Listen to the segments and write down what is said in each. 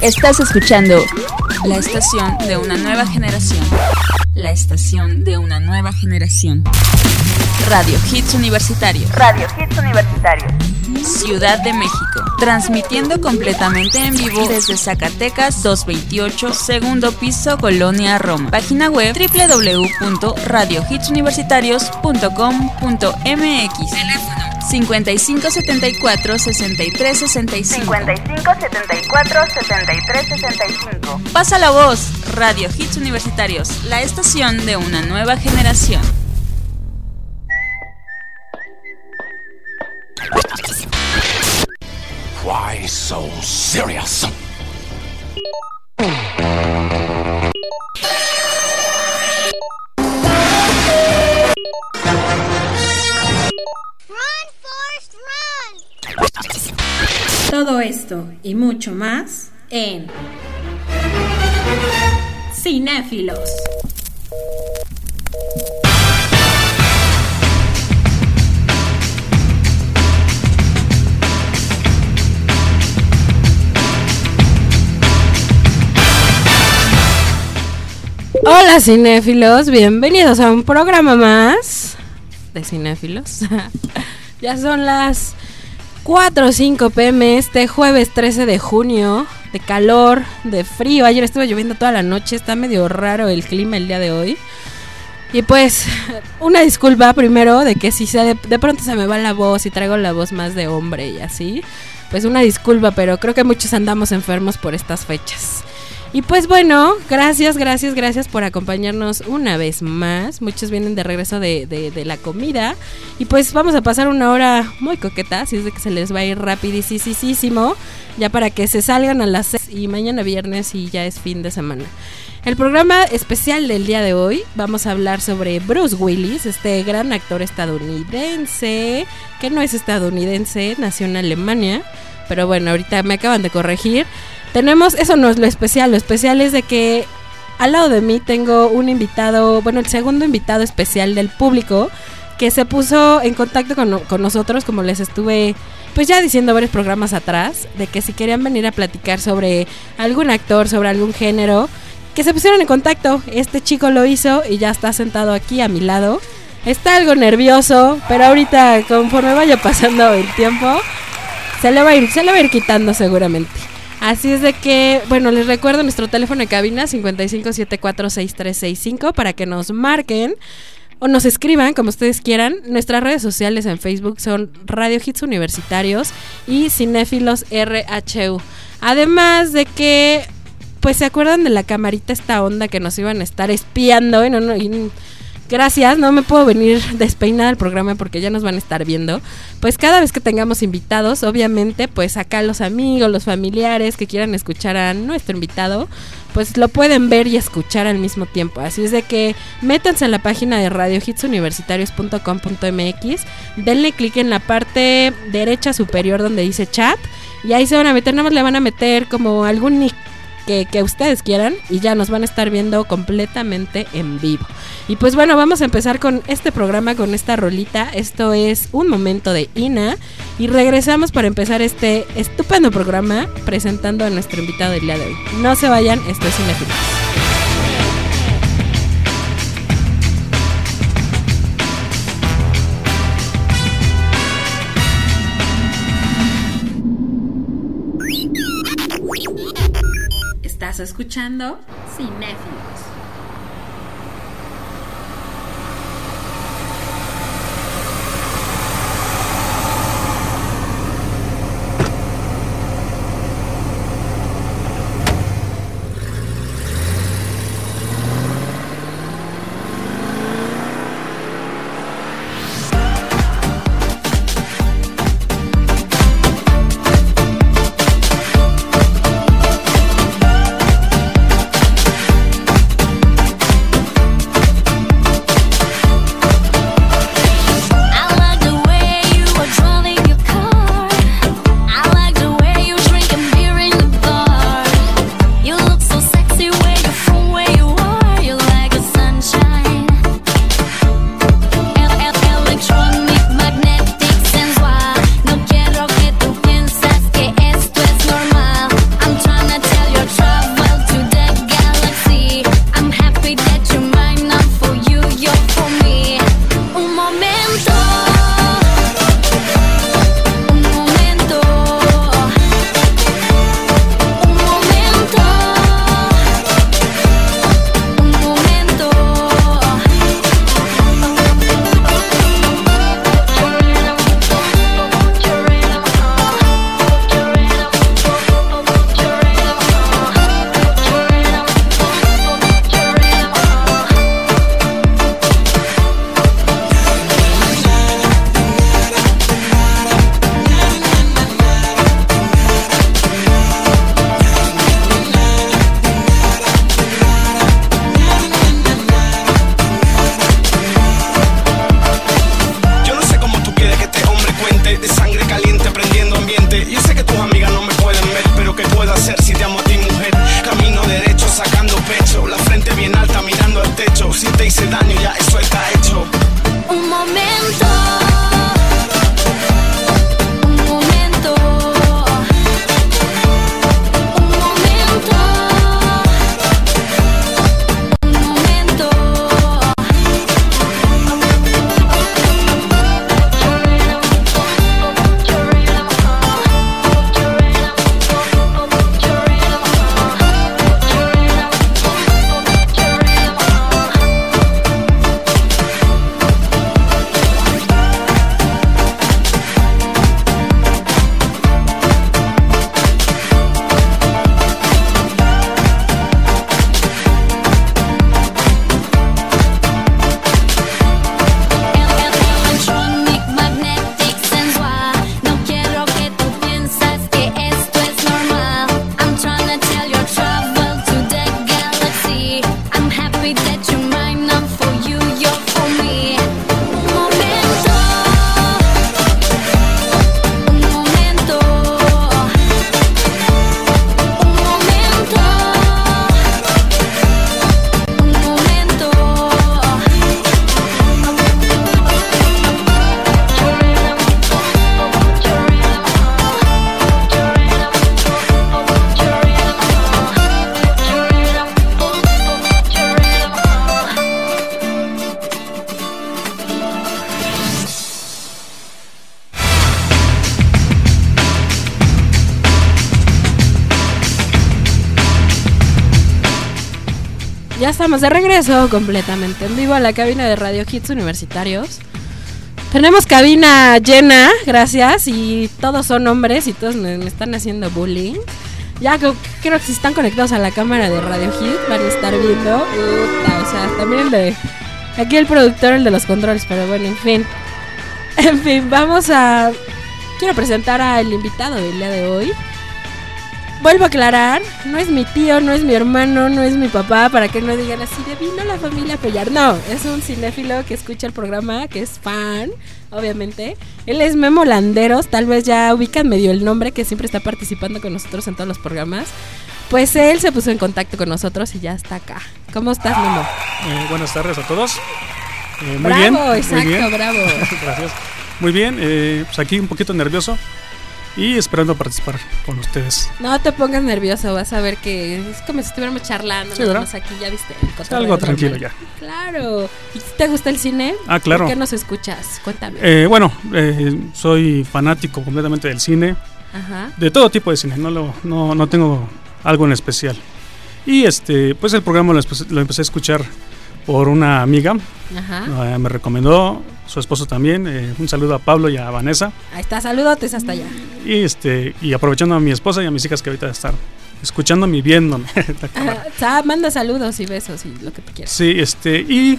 Estás escuchando la estación de una nueva generación. La estación de una nueva generación. Radio Hits Universitario. Radio Hits Universitario. Ciudad de México. Transmitiendo completamente en vivo desde Zacatecas 228, segundo piso, Colonia Roma. Página web www.radiohitsuniversitarios.com.mx. Teléfono 5574 6365. 5574 6365. Pasa la voz, Radio Hits Universitarios, la estación de una nueva generación. Why so serious? Todo esto y mucho más en Cinéfilos. Hola cinéfilos, bienvenidos a un programa más de cinéfilos. ya son las 4 o 5 pm este jueves 13 de junio, de calor, de frío. Ayer estuvo lloviendo toda la noche, está medio raro el clima el día de hoy. Y pues, una disculpa primero de que si se de, de pronto se me va la voz y traigo la voz más de hombre y así. Pues una disculpa, pero creo que muchos andamos enfermos por estas fechas. Y pues bueno, gracias, gracias, gracias por acompañarnos una vez más. Muchos vienen de regreso de, de, de la comida. Y pues vamos a pasar una hora muy coqueta, así es de que se les va a ir rapidísimo. Ya para que se salgan a las 6 y mañana viernes y ya es fin de semana. El programa especial del día de hoy vamos a hablar sobre Bruce Willis, este gran actor estadounidense, que no es estadounidense, nació en Alemania, pero bueno, ahorita me acaban de corregir. Tenemos, eso no es lo especial, lo especial es de que al lado de mí tengo un invitado, bueno, el segundo invitado especial del público que se puso en contacto con, con nosotros, como les estuve pues ya diciendo varios programas atrás, de que si querían venir a platicar sobre algún actor, sobre algún género, que se pusieron en contacto. Este chico lo hizo y ya está sentado aquí a mi lado. Está algo nervioso, pero ahorita conforme vaya pasando el tiempo, se le va a ir, se le va a ir quitando seguramente. Así es de que, bueno, les recuerdo nuestro teléfono de cabina 55746365 para que nos marquen o nos escriban como ustedes quieran. Nuestras redes sociales en Facebook son Radio Hits Universitarios y Cinéfilos RHU. Además de que, pues se acuerdan de la camarita esta onda que nos iban a estar espiando no, no, y Gracias, no me puedo venir despeinada al programa porque ya nos van a estar viendo. Pues cada vez que tengamos invitados, obviamente, pues acá los amigos, los familiares que quieran escuchar a nuestro invitado, pues lo pueden ver y escuchar al mismo tiempo. Así es de que métanse a la página de radiohitsuniversitarios.com.mx, denle clic en la parte derecha superior donde dice chat y ahí se van a meter, nada más le van a meter como algún nick que, ustedes quieran y ya nos van a estar viendo completamente en vivo. Y pues bueno, vamos a empezar con este programa, con esta rolita. Esto es un momento de Ina y regresamos para empezar este estupendo programa presentando a nuestro invitado del día de hoy. No se vayan, esto es Cinefilos. Escuchando Cinéfilos. Regreso completamente en vivo a la cabina de Radio Hits Universitarios. Tenemos cabina llena, gracias, y todos son hombres y todos me, me están haciendo bullying. Ya creo, creo que si están conectados a la cámara de Radio Hit van a estar viendo. Puta, o sea, también el de... Aquí el productor, el de los controles, pero bueno, en fin. En fin, vamos a... Quiero presentar al invitado del día de hoy. Vuelvo a aclarar, no es mi tío, no es mi hermano, no es mi papá, para que no digan así de vino la familia a apoyar. No, es un cinéfilo que escucha el programa, que es fan, obviamente. Él es Memo Landeros, tal vez ya ubican medio el nombre, que siempre está participando con nosotros en todos los programas. Pues él se puso en contacto con nosotros y ya está acá. ¿Cómo estás, Memo? Eh, buenas tardes a todos. Eh, muy bravo, bien. muy exacto, bien. bravo. Gracias. Muy bien, eh, pues aquí un poquito nervioso y esperando participar con ustedes. No te pongas nervioso, vas a ver que es como si estuviéramos charlando. Sí, ¿verdad? aquí, ya viste. Algo tranquilo normal. ya. Claro. ¿Y te gusta el cine? Ah, claro. ¿Por qué nos escuchas? Cuéntame. Eh, bueno, eh, soy fanático completamente del cine, Ajá. de todo tipo de cine, no, lo, no, no tengo algo en especial. Y este, pues el programa lo, lo empecé a escuchar por una amiga, Ajá. eh, me recomendó, su esposo también, eh, un saludo a Pablo y a Vanessa. Ahí está, saludotes hasta allá. Y este, y aprovechando a mi esposa y a mis hijas que ahorita están escuchándome y viéndome. Sa- manda saludos y besos y lo que tú quieras. Sí, este, y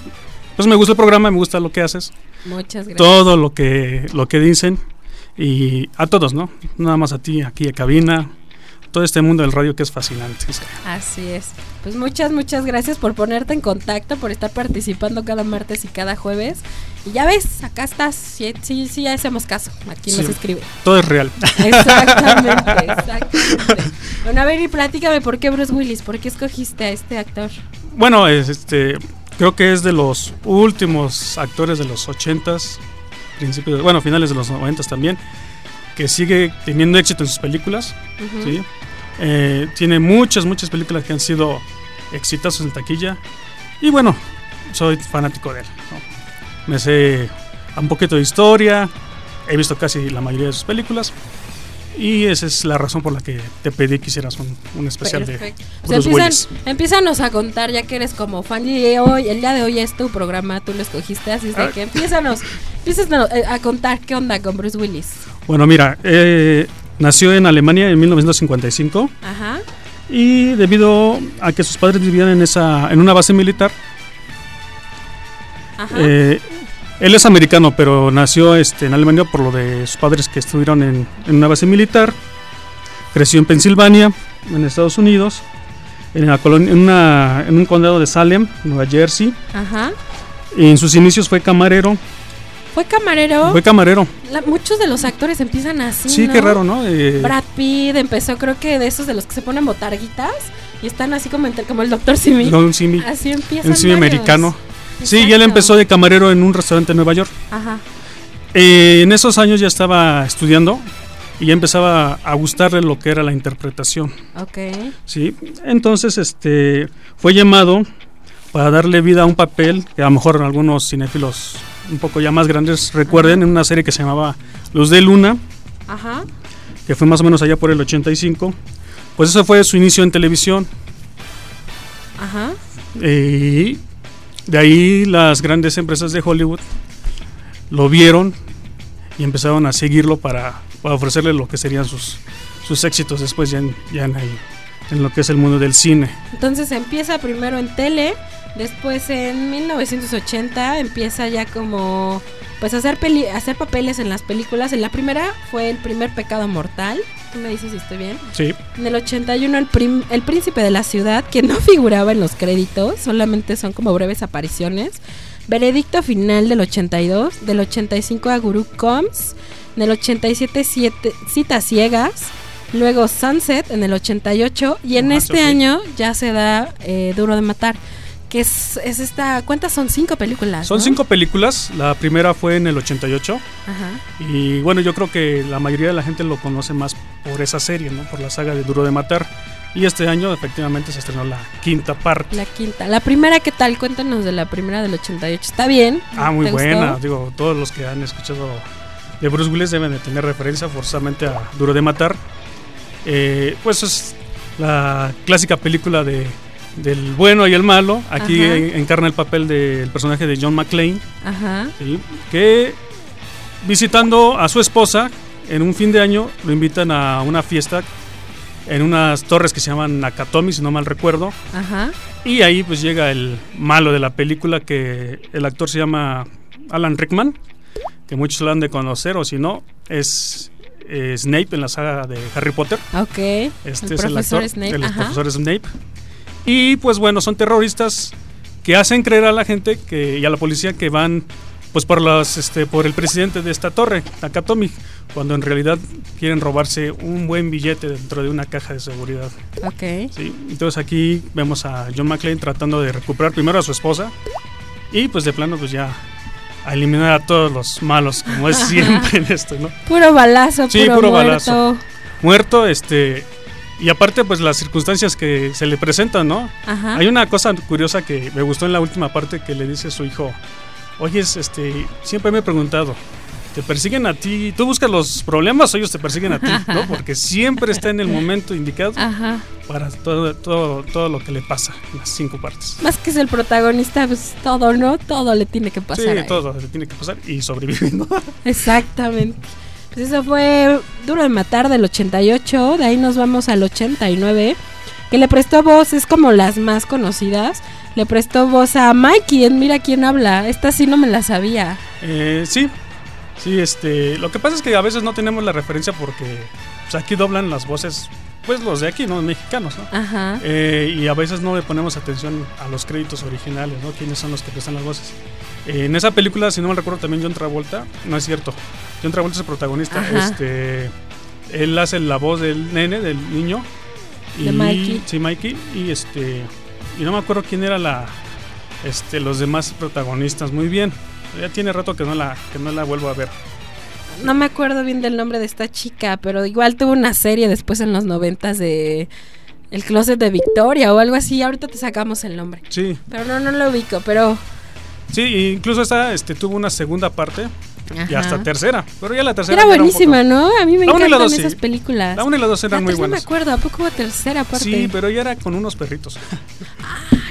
pues me gusta el programa, me gusta lo que haces, Muchas gracias. todo lo que, lo que dicen, y a todos, ¿no? Nada más a ti, aquí a cabina, todo este mundo del radio que es fascinante. Así es. Pues muchas, muchas gracias por ponerte en contacto, por estar participando cada martes y cada jueves. Y ya ves, acá estás. Sí, sí, sí, ya hacemos caso. Aquí nos escribe. Todo es real. Exactamente, exactamente. Bueno, a ver y platícame por qué Bruce Willis, por qué escogiste a este actor. bueno, es, este, creo que es de los últimos actores de los 80s, principios, bueno, finales de los 90s también, que sigue teniendo éxito en sus películas. ¿sí? Eh, tiene muchas, muchas películas que han sido exitosos en taquilla. Y bueno, soy fanático de él. ¿no? Me sé un poquito de historia, he visto casi la mayoría de sus películas. Y esa es la razón por la que te pedí que hicieras un, un especial Perfecto. de Bruce empiezan, Willis. empiezanos a contar, ya que eres como fan y hoy, el día de hoy es tu programa, tú lo escogiste, así es de Ah. que empiezanos, empiezanos eh, a contar qué onda con Bruce Willis. Bueno, mira, eh, nació en Alemania en 1955 Ajá, y debido a que sus padres vivían en, esa, en una base militar, ajá. Eh, él es americano, pero nació este, en Alemania por lo de sus padres que estuvieron en, en una base militar. Creció en Pensilvania, en Estados Unidos, en, la colonia- en, una- en un condado de Salem, Nueva Jersey. Ajá. En sus inicios fue camarero Fue camarero. Fue camarero. La- muchos de los actores empiezan así. Sí, ¿no? qué raro, ¿no? Eh, Brad Pitt empezó, creo que de esos de los que se ponen botarguitas y están así como, entre- como el Doctor Simi. no, un simi, Así empiezan. un simi americano. Sí, y él Exacto. empezó de camarero en un restaurante en Nueva York. Ajá. Eh, en esos años ya estaba estudiando y ya empezaba a gustarle lo que era la interpretación. Ok. Sí, entonces este fue llamado para darle vida a un papel que a lo mejor algunos cinéfilos un poco ya más grandes recuerden en una serie que se llamaba Luz de Luna, Ajá. que fue más o menos allá por el 85. Pues eso fue su inicio en televisión Ajá. y de ahí las grandes empresas de Hollywood lo vieron y empezaron a seguirlo para, para ofrecerle lo que serían sus, sus éxitos después ya, en, ya en, el- en lo que es el mundo del cine. Entonces empieza primero en tele, después en 1980 empieza ya como pues a hacer peli hacer papeles en las películas. En la primera fue El primer pecado mortal. Tú me dices si estoy bien. Sí, En el 81 el, prim- el príncipe de la ciudad, que no figuraba en los créditos, solamente son como breves apariciones. Veredicto final del 82, del 85 a Guru Combs, en el 87 siete, Citas Ciegas, luego Sunset en el 88 y en Ah, este año ya se da eh, Duro de Matar, que es, es esta, ¿cuántas son? Cinco películas. son ¿no? cinco películas. La primera fue en el 88 Ajá. y bueno, yo creo que la mayoría de la gente lo conoce más por esa serie, ¿no? Por la saga de Duro de Matar. Y este año efectivamente se estrenó la quinta parte. La quinta. La primera, ¿qué tal? Cuéntanos de la primera del 88. ¿Está bien? Ah, muy ¿Te gustó? buena. Digo, todos los que han escuchado de Bruce Willis deben de tener referencia forzosamente a Duro de Matar. Eh, pues es la clásica película de, del bueno y el malo. Aquí Ajá. encarna el papel del personaje de John McClane, Ajá. ¿sí? que visitando a su esposa en un fin de año lo invitan a una fiesta en unas torres que se llaman Nakatomi, si no mal recuerdo. Ajá. Y ahí pues llega el malo de la película que el actor se llama Alan Rickman, que muchos lo han de conocer o si no es eh, Snape en la saga de Harry Potter. Ok. Este el es el profesor actor, Snape. el Ajá. profesor Snape. Y pues bueno, son terroristas que hacen creer a la gente que y a la policía que van pues por los este por el presidente de esta torre, Nakatomi, cuando en realidad quieren robarse un buen billete dentro de una caja de seguridad. Ok. Sí, entonces aquí vemos a John McClane tratando de recuperar primero a su esposa y pues de plano pues ya a eliminar a todos los malos, como es siempre en esto, ¿no? Puro balazo, Sí, puro, puro muerto. balazo. Muerto, este... Y aparte pues las circunstancias que se le presentan, ¿no? Ajá. Hay una cosa curiosa que me gustó en la última parte que le dice a su hijo, oye, este, siempre me he preguntado, ¿te persiguen a ti? ¿Tú buscas los problemas o ellos te persiguen a ti? ¿no? Porque siempre está en el momento indicado Ajá. para todo, todo, todo lo que le pasa en las cinco partes. Más que es el protagonista, pues todo, ¿no? Todo le tiene que pasar. sí, a él. todo le tiene que pasar y sobrevivir, ¿no? Exactamente. Eso fue Duro de Matar del 88. De ahí nos vamos al 89. Que le prestó voz, es como las más conocidas. Le prestó voz a Mikey en Mira quién habla. Esta sí no me la sabía. Eh, sí, sí, este, lo que pasa es que a veces no tenemos la referencia porque pues, aquí doblan las voces, pues los de aquí, ¿no? Mexicanos, ¿no? Ajá. Eh, y a veces no le ponemos atención a los créditos originales, ¿no? ¿Quiénes son los que prestan las voces? Eh, en esa película, si no me recuerdo, también John Travolta, no es cierto, John Travolta es el protagonista, Ajá. este, él hace la voz del nene, del niño, y, De Mikey. sí, Mikey, y este, y no me acuerdo quién era la, este, los demás protagonistas, muy bien, ya tiene rato que no la, que no la vuelvo a ver. No me acuerdo bien del nombre de esta chica, pero igual tuvo una serie después en los noventas de El Closet de Victoria o algo así. Ahorita te sacamos el nombre. Sí, Pero no, no lo ubico, pero... sí, incluso esta, este, tuvo una segunda parte y hasta tercera, pero ya la tercera Era buenísima, poco- ¿no? A mí me La encantan dos, sí. esas películas. La 1 y la 2 eran La muy tres no me buenas. acuerdo, ¿a poco hubo tercera parte? Sí, pero ya era con unos perritos.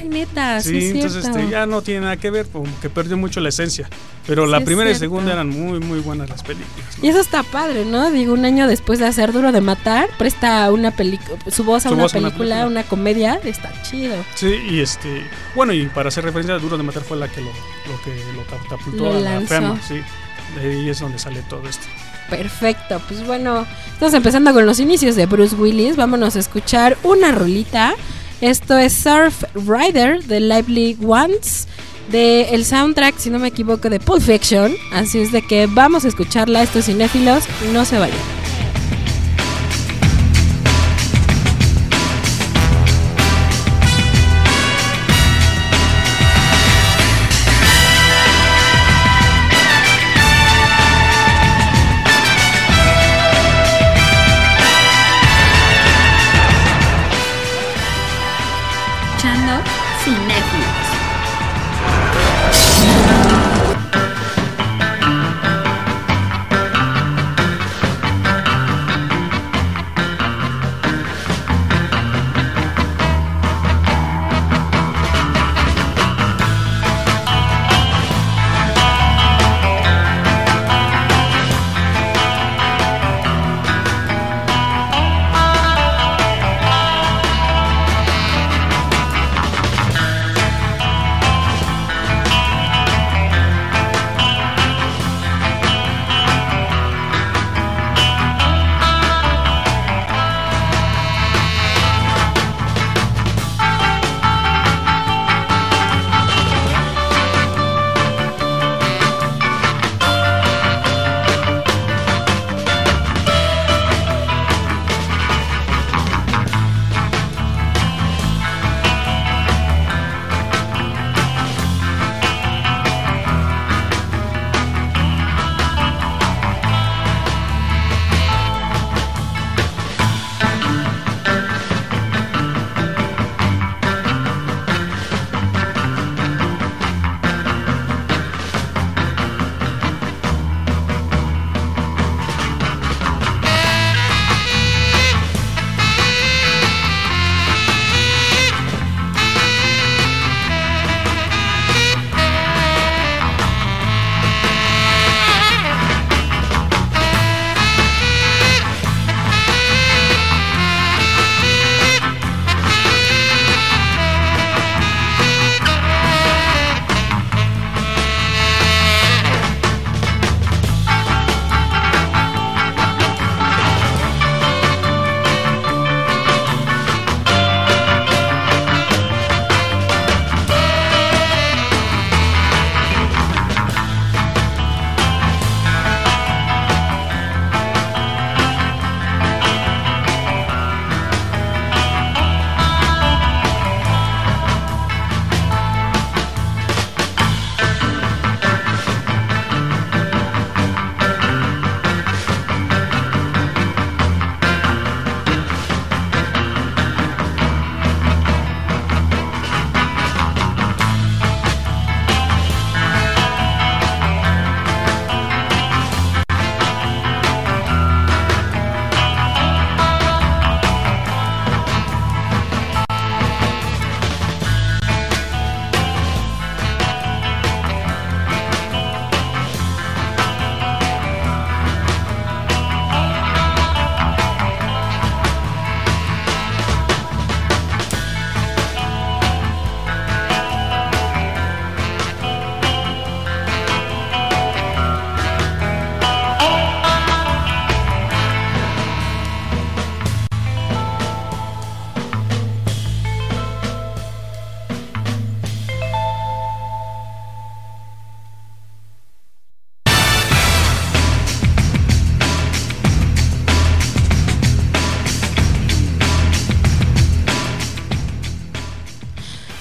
Ay, neta, sí, Sí, es entonces este, ya no tiene nada que ver, como que perdió mucho la esencia. Pero Sí, la primera y segunda eran muy, muy buenas las películas. ¿no? Y eso está padre, ¿no? Digo, un año después de hacer Duro de Matar, presta una película, su voz a Su una voz a una película, una comedia, está chido. Sí, y este, bueno, y para hacer referencia a Duro de Matar fue la que lo, lo que lo catapultó Lo a la fama, sí. De ahí es donde sale todo esto. Perfecto, pues bueno, estamos empezando con los inicios de Bruce Willis. Vámonos a escuchar una rolita. Esto es Surf Rider de Lively Ones. de el soundtrack, si no me equivoco, de Pulp Fiction. Así es de que vamos a escucharla, estos cinéfilos, no se vayan.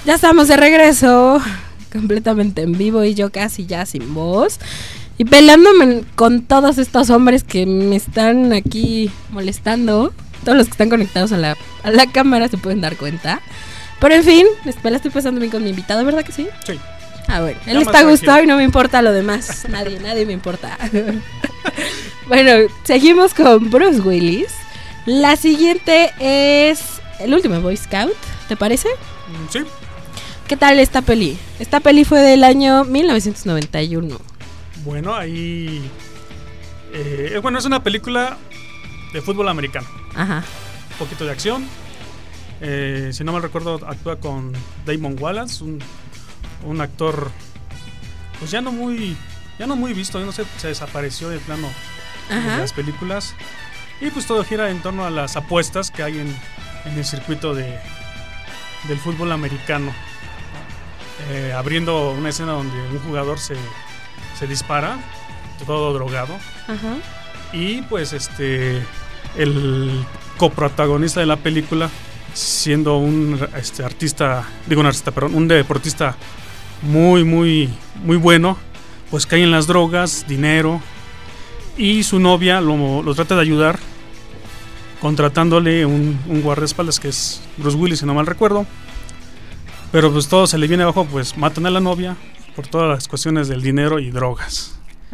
Ya estamos de regreso, completamente en vivo y yo casi ya sin voz. Y peleándome con todos estos hombres que me están aquí molestando. Todos los que están conectados a la, a la cámara se pueden dar cuenta. Pero en fin, me la estoy pasando bien con mi invitado, ¿verdad que sí? Sí. Ah, bueno, él está gustado y no me importa lo demás. Nadie, nadie me importa. bueno, seguimos con Bruce Willis. La siguiente es el último Boy Scout, ¿te parece? Mm, Sí, ¿Qué tal esta peli? Esta peli fue del año 1991. bueno, ahí. eh, bueno, es una película de fútbol americano. Ajá. Un poquito de acción. Eh, si no mal recuerdo, actúa con Damon Wallace, un, un actor, pues ya no muy, ya no muy visto, no sé, se desapareció de plano de las películas. Y pues todo gira en torno a las apuestas que hay en, en el circuito de, del fútbol americano. Eh, abriendo una escena donde un jugador se, se dispara, todo drogado. Ajá. Y pues este el coprotagonista de la película siendo un este, artista, digo un artista, perdón, un deportista muy muy muy bueno, pues cae en las drogas, dinero y su novia lo, lo trata de ayudar contratándole un, un guardaespaldas que es Bruce Willis si no mal recuerdo. Pero pues todo se le viene abajo, pues matan a la novia por todas las cuestiones del dinero y drogas.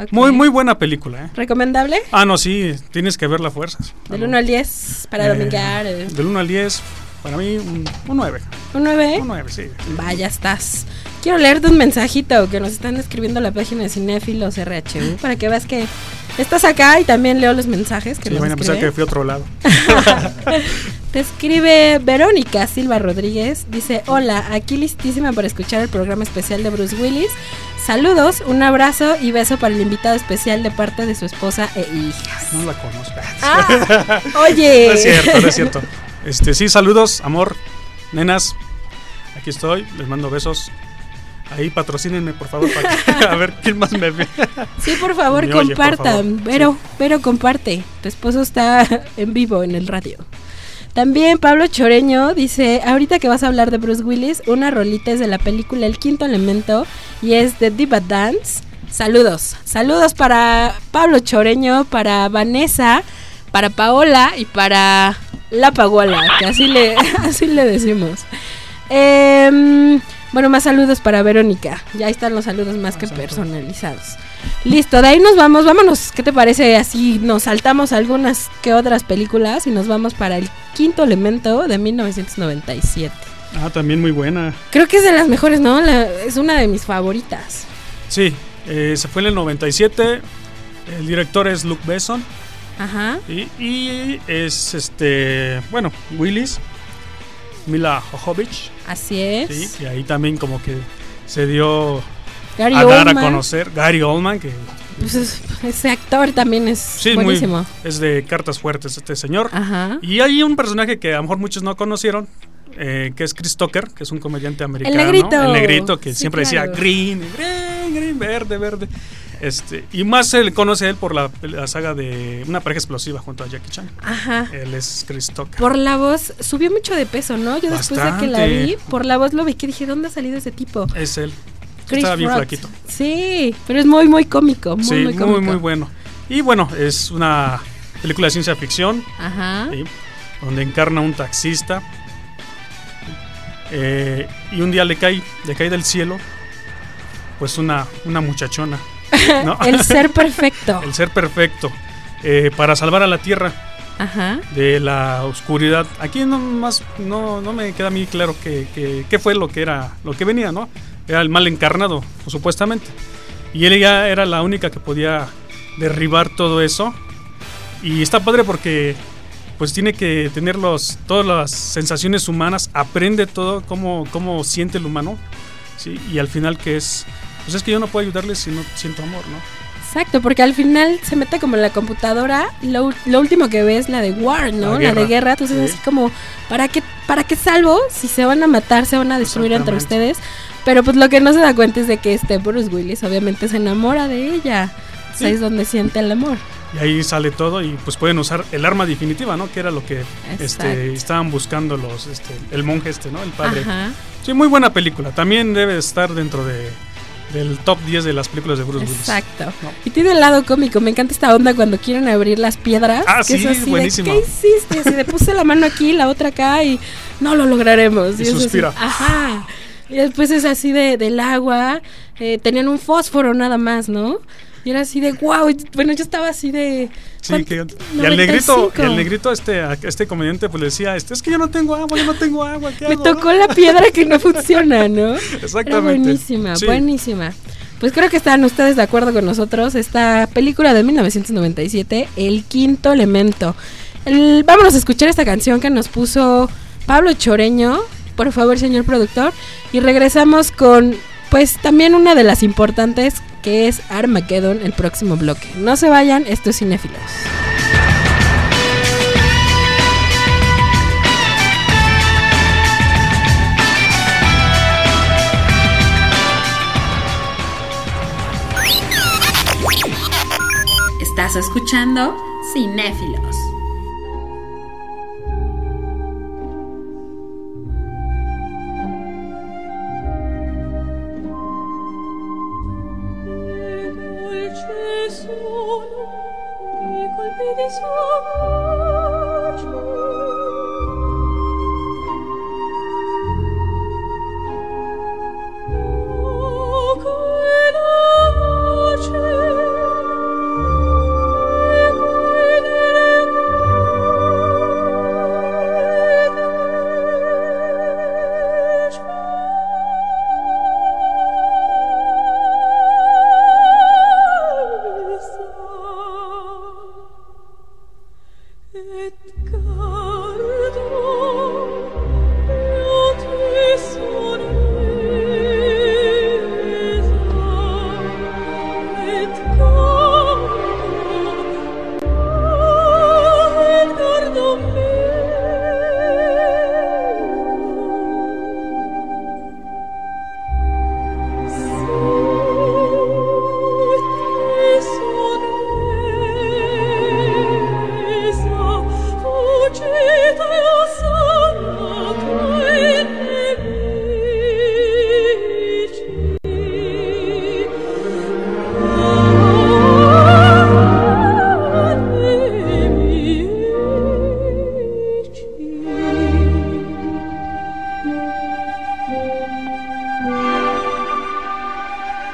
Muy muy buena película, ¿eh? ¿Recomendable? Ah, no, sí, tienes que verla a fuerzas. Del 1 al 10 para Eh, domingar. eh. Del 1 al 10, para mí un, un 9. ¿Un 9? Un 9, sí. Vaya estás. Quiero leerte un mensajito que nos están escribiendo a la página de Cinéfilos RHU para que veas que estás acá y también leo los mensajes que Sí, nos van a pensar que fui a otro lado. Te escribe Verónica Silva Rodríguez. Dice: Hola, aquí listísima para escuchar el programa especial de Bruce Willis. Saludos, un abrazo y beso para el invitado especial de parte de su esposa e hijas. No la conozco. Ah, oye. No es cierto, no es cierto. Este, sí, saludos, amor, nenas. Aquí estoy, les mando besos. Ahí patrocínenme, por favor, para que- a ver quién más me ve. Sí, por favor, Me oye, por compartan. favor. Pero, pero comparte. Tu esposo está en vivo en el radio. También Pablo Choreño dice, ahorita que vas a hablar de Bruce Willis, una rolita es de la película El Quinto Elemento y es de Diva Dance. Saludos, saludos para Pablo Choreño, para Vanessa, para Paola y para La Paguala, que así le, así le decimos. Em, bueno, más saludos para Verónica. Ya están los saludos más que personalizados. Listo, de ahí nos vamos. Vámonos, ¿qué te parece? Así nos saltamos algunas que otras películas y nos vamos para el quinto elemento de 1997. Ah, también muy buena. Creo que es de las mejores, ¿no? La- es una de mis favoritas. Sí, eh, se fue en el 97. El director es Luke Besson. Ajá. Y, y es este, bueno, Willis, Mila Jovovich. Así es. Sí, y ahí también como que se dio Gary a dar a Oldman, conocer Gary Oldman, que pues es- ese actor también es sí, muy- buenísimo. es de cartas fuertes este señor. Ajá. Y hay un personaje que a lo mejor muchos no conocieron, eh, que es Chris Tucker, que es un comediante americano. negrito. El negrito, que Sí, siempre claro. decía green, green, green, verde, verde. Este, y más se le conoce a él por la, la saga de Una pareja explosiva junto a Jackie Chan. Ajá. Él es Chris Tucker. Por la voz, subió mucho de peso, ¿no? Yo después de que la vi, por la voz lo vi que dije, ¿dónde ha salido ese tipo? Es él. Chris Estaba bien Rock. flaquito. Sí, pero es muy, muy cómico. Muy, sí, muy muy, cómico. muy, bueno. Y bueno, es una película de ciencia ficción Ajá. ¿sí? donde encarna un taxista. Eh, y un día le cae, le cae del cielo, pues una, una muchachona. ¿no? El ser perfecto. El ser perfecto. eh, para salvar a la tierra Ajá. de la oscuridad. Aquí no más no, no me queda a mí claro qué que, qué fue lo que era, lo que venía, ¿no? Era el mal encarnado, supuestamente. Y ella era la única que podía derribar todo eso. Y está padre porque pues tiene que tener los, todas las sensaciones humanas, aprende todo cómo, cómo siente el humano. ¿sí? Y al final que es, pues es que yo no puedo ayudarle si no siento amor, ¿no? Exacto, porque al final se mete como en la computadora y lo, lo último que ve es la de War, ¿no? La La, de guerra. Entonces Sí. es así como, ¿para qué, ¿para qué salvo si se van a matar, se van a destruir entre ustedes? Pero pues lo que no se da cuenta es de que este Bruce Willis obviamente se enamora de ella. O sea, Sí. es donde siente el amor. Y ahí sale todo y pues pueden usar el arma definitiva, ¿no? Que era lo que este, estaban buscando los, este, el monje este, ¿no? El padre. Ajá. Sí, muy buena película. También debe estar dentro de, del top 10 de las películas de Bruce Willis. Exacto. Y tiene el lado cómico. Me encanta esta onda cuando quieren abrir las piedras. Ah, que es sí, así de, buenísimo. ¿Qué hiciste? Así de puse la mano aquí, la otra acá y no lo lograremos. Y es así, suspira. ajá. Y después es así de, del agua. eh, tenían un fósforo nada más, ¿no? Y era así de wow. Bueno, yo estaba así de. Sí, que, y al negrito, 95. y al negrito este, a este comediante pues le decía, este, es que yo no tengo agua, yo no tengo agua, ¿qué Me hago?" tocó la piedra que no funciona, ¿no? Era Exactamente. buenísima, Sí. buenísima. Pues creo que están ustedes de acuerdo con nosotros. Esta película de 1997, El Quinto Elemento. El- vámonos a escuchar esta canción que nos puso Pablo Choreño, por favor, señor productor. Y regresamos con, pues, también una de las importantes, que es Armageddon, el próximo bloque. No se vayan, esto es Cinefilos. Estás escuchando Cinéfilos.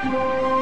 Un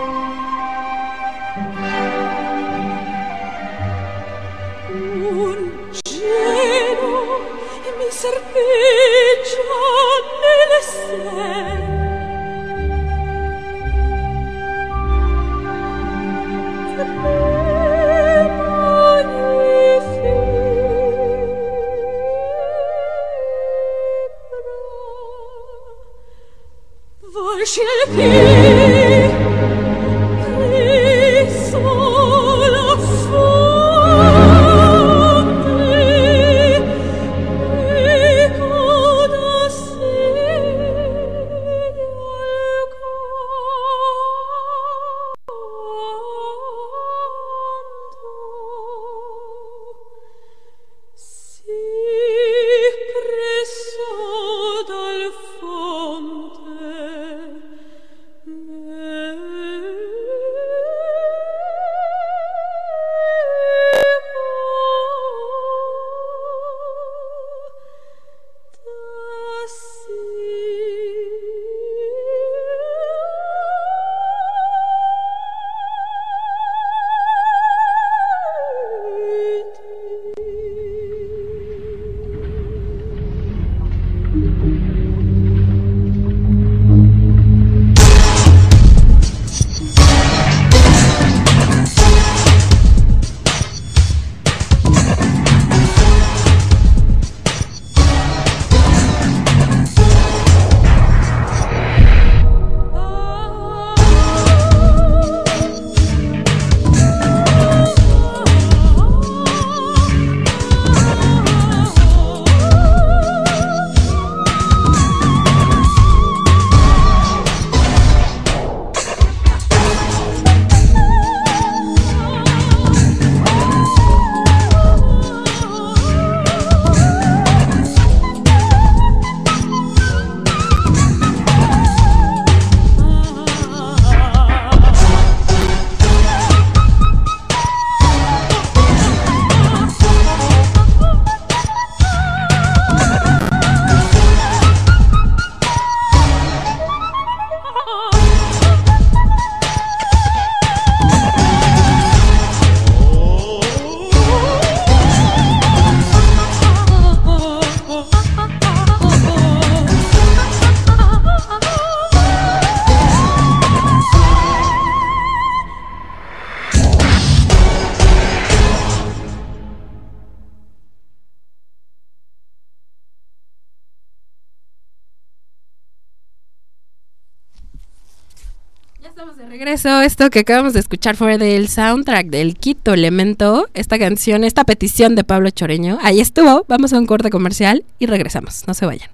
regreso. Esto que acabamos de escuchar fue del soundtrack del Quito Elemento. Esta canción, esta petición de Pablo Choreño. Ahí estuvo. Vamos a un corte comercial y regresamos. No se vayan.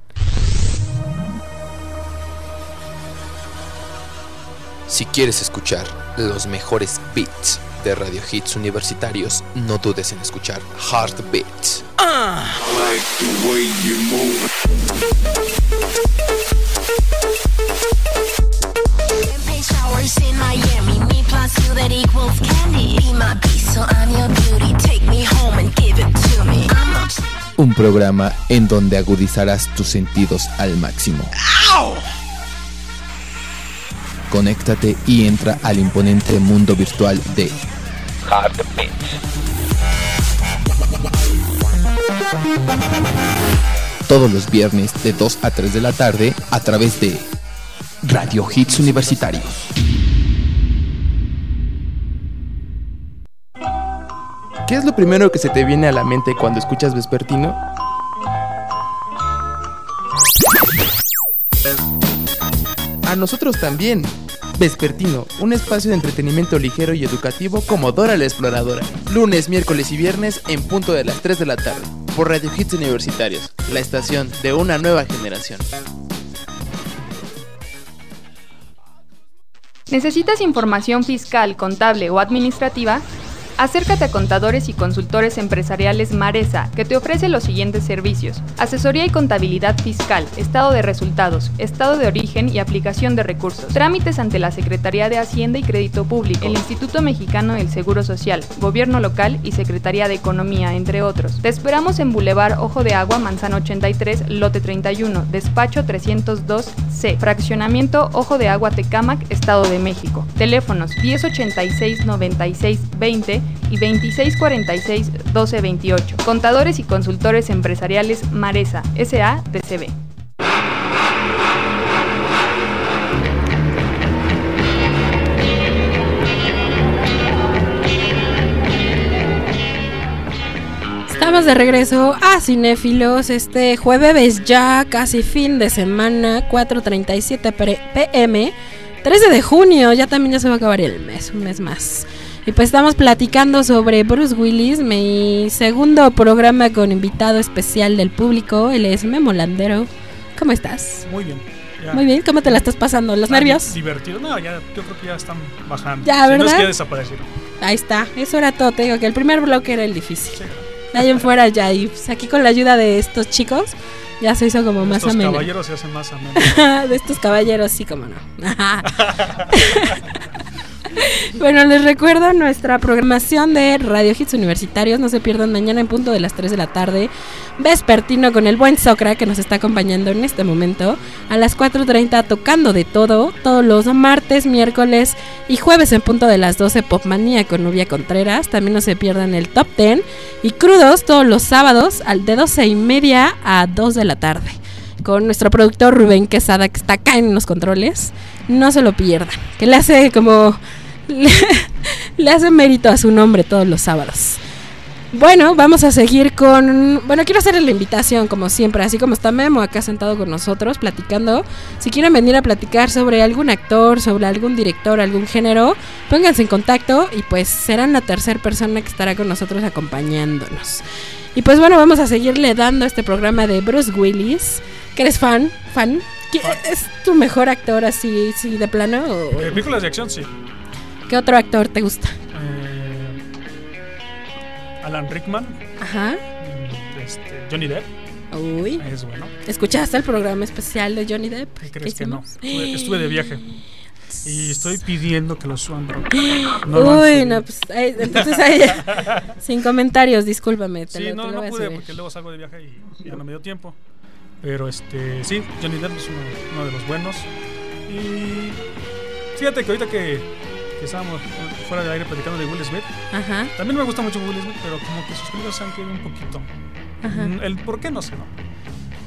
Si quieres escuchar los mejores beats, de Radio Hits Universitarios, no dudes en escuchar Heartbeats. Champagne in Miami. Me plus you that equals candy. Be my beast, so I'm your beauty. Take me home and give it to me. I'm not Un programa en donde agudizarás tus sentidos al máximo. Conéctate y entra al imponente mundo virtual de Heartbeats. Todos los viernes de 2 a 3 de la tarde a través de Radio Hits Universitarios. ¿Qué es lo primero que se te viene a la mente cuando escuchas Vespertino? A nosotros también. Vespertino, un espacio de entretenimiento ligero y educativo como Dora la Exploradora. Lunes, miércoles y viernes en punto de las 3 de la tarde. Por Radio Hits Universitarios, la estación de una nueva generación. ¿Necesitas información fiscal, contable o administrativa? Acércate a Contadores y Consultores Empresariales Maresa, que te ofrece los siguientes servicios. Asesoría y contabilidad fiscal, estado de resultados, estado de origen y aplicación de recursos. Trámites ante la Secretaría de Hacienda y Crédito Público, el Instituto Mexicano del Seguro Social, Gobierno Local y Secretaría de Economía, entre otros. Te esperamos en Boulevard Ojo de Agua, Manzano 83, Lote 31, Despacho 302C, Fraccionamiento Ojo de Agua Tecámac, Estado de México. Teléfonos 1086 96 20 y 2646 1228. Contadores y consultores empresariales Maresa, SADCB. Estamos de regreso a Cinéfilos este jueves ya casi fin de semana 4.37 pre- pm 13 de junio ya también ya se va a acabar el mes un mes más y pues estamos platicando sobre Bruce Willis mi segundo programa con invitado especial del público él es Memo Landero ¿cómo estás? Muy bien. ya. Muy bien ¿cómo te la estás pasando? ¿los Ah, nervios? Divertido. No, ya, yo creo que ya están bajando. Ya, Si No es ¿verdad? que ya desaparecieron. Ahí está, eso era todo. Te digo que el primer bloque era el difícil. De ahí en fuera ya, y pues aquí con la ayuda de estos chicos, ya se hizo como más Estos ameno. caballeros se hacen más amenos. de estos caballeros, sí, como no. bueno, les recuerdo nuestra programación de Radio Hits Universitarios. No se pierdan mañana en punto de las 3 de la tarde. Vespertino con el buen Socra que nos está acompañando en este momento. A las 4.30 tocando de todo. Todos los martes, miércoles y jueves en punto de las 12 Popmanía con Nubia Contreras. También no se pierdan el Top 10. Y crudos todos los sábados al de 12 y media a 2 de la tarde con nuestro productor Rubén Quesada, que está acá en los controles. No se lo pierdan, que le hace como. Le, le hace mérito a su nombre todos los sábados. Bueno, vamos a seguir con. Bueno, quiero hacerle la invitación, como siempre, así como está Memo acá sentado con nosotros platicando. Si quieren venir a platicar sobre algún actor, sobre algún director, algún género, pónganse en contacto y pues serán la tercera persona que estará con nosotros acompañándonos. Y pues bueno, vamos a seguirle dando este programa de Bruce Willis. ¿Que eres fan? ¿Fan? ¿Qui- ¿Es tu mejor actor así, sí, de plano? o- Eh, películas de acción, sí. ¿Qué otro actor te gusta? Eh, Alan Rickman. Ajá. mm, Este, Johnny Depp. Uy. Es bueno. ¿Escuchaste el programa especial de Johnny Depp? ¿Qué crees que no? Estuve, estuve de viaje. Y estoy pidiendo que lo suban. No lo Uy, no, pues ahí- entonces ahí, sin comentarios, discúlpame. Te Sí, lo, no, te lo no pude porque luego salgo de viaje y ya no me dio tiempo. Pero este, sí, Johnny Depp es uno, uno de los buenos. Y fíjate que ahorita que, que estábamos fuera de aire platicando de Will Smith, Ajá. también me gusta mucho Will Smith, pero como que sus películas se han quedado un poquito. Ajá. Mm, El por qué no sé, ¿no?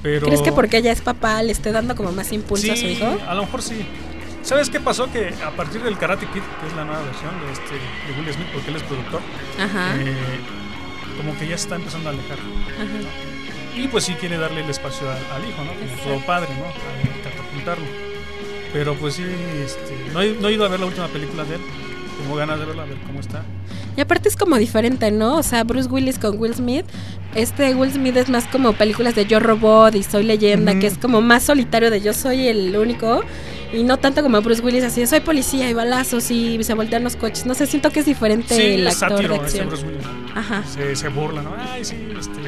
Pero ¿Crees que porque ella es papá le esté dando como más impulso a su Sí, hijo? a lo mejor sí. ¿Sabes qué pasó? Que a partir del Karate Kid, que es la nueva versión de, este, de Will Smith, porque él es productor, Ajá. eh, como que ya está empezando a alejar. Ajá. Y pues sí quiere darle el espacio al, al hijo, ¿no? Como todo padre, ¿no? A catapultarlo. Pero pues sí, este, no, he, no he ido a ver la última película de él. Tengo ganas de verla, a ver cómo está. Y aparte es como diferente, ¿no? O sea, Bruce Willis con Will Smith. Este Will Smith es más como películas de Yo Robot y Soy Leyenda, que es como más solitario de yo soy el único. Y no tanto como Bruce Willis, así de soy policía y balazos y se voltean los coches. No sé, siento que es diferente Sí, el actor sátiro de este acción. Bruce Willis. Ajá. Se, se burla, ¿no? Ay, sí, este,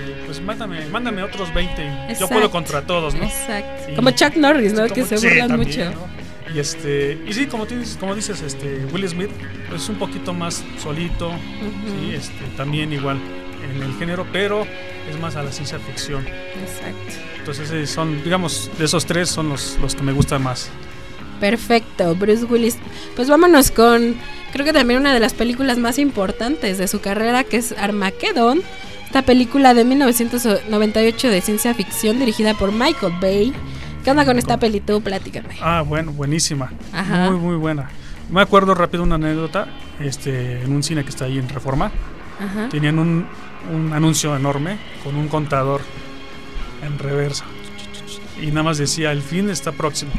mándame, mándame otros 20. y Yo puedo contra todos, ¿no? Exacto. Y- Como Chuck Norris, ¿no? Que se sí, burlan también, mucho. ¿no? Y este, y sí, como, tú dices- como dices, este, Will Smith es un poquito más solito, sí, este, también igual en el género, pero es más a la ciencia ficción. Exacto. Entonces eh, son, digamos, de esos tres son los, los que me gustan más. Perfecto, Bruce Willis. Pues vámonos con, creo que también una de las películas más importantes de su carrera, que es Armageddon. Esta película de 1998 de ciencia ficción dirigida por Michael Bay. ¿Qué onda con esta peli? Tú platícame. Ah, bueno, buenísima. Ajá. Muy, muy buena. Me acuerdo rápido una anécdota, este, en un cine que está ahí en Reforma. Ajá. Tenían un, un anuncio enorme con un contador en reversa. Y nada más decía, el fin está próximo.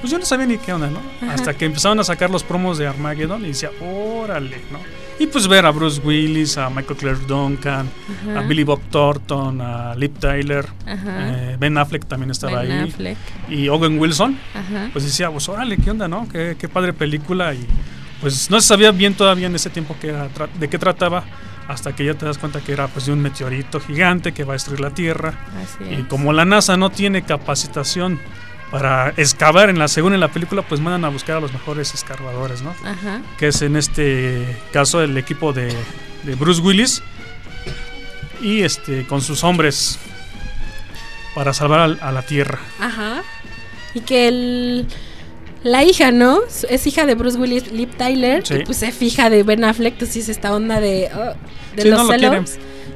Pues yo no sabía ni qué onda, ¿no? Ajá. Hasta que empezaron a sacar los promos de Armageddon y decía, órale, ¿no? Y pues ver a Bruce Willis, a Michael Clark Duncan, Ajá. a Billy Bob Thornton, a Liv Tyler, Ajá. eh, Ben Affleck también estaba Ben ahí. Affleck. Y Owen Wilson. Ajá. Pues decía, pues órale, ¿qué onda, no? Qué, qué padre película. Y pues no se sabía bien todavía en ese tiempo que era, de qué trataba, hasta que ya te das cuenta que era pues de un meteorito gigante que va a destruir la Tierra. Así Y es. como la NASA no tiene capacitación para excavar en la según en la película, pues mandan a buscar a los mejores escarbadores, ¿no? Ajá. Que es en este caso el equipo de, de Bruce Willis y este con sus hombres para salvar al- a la Tierra. Ajá. Y que el, la hija, ¿no? Es hija de Bruce Willis, Liv Tyler. Sí. Y pues es hija de Ben Affleck. Entonces es esta onda de, oh, de Sí, los no lo.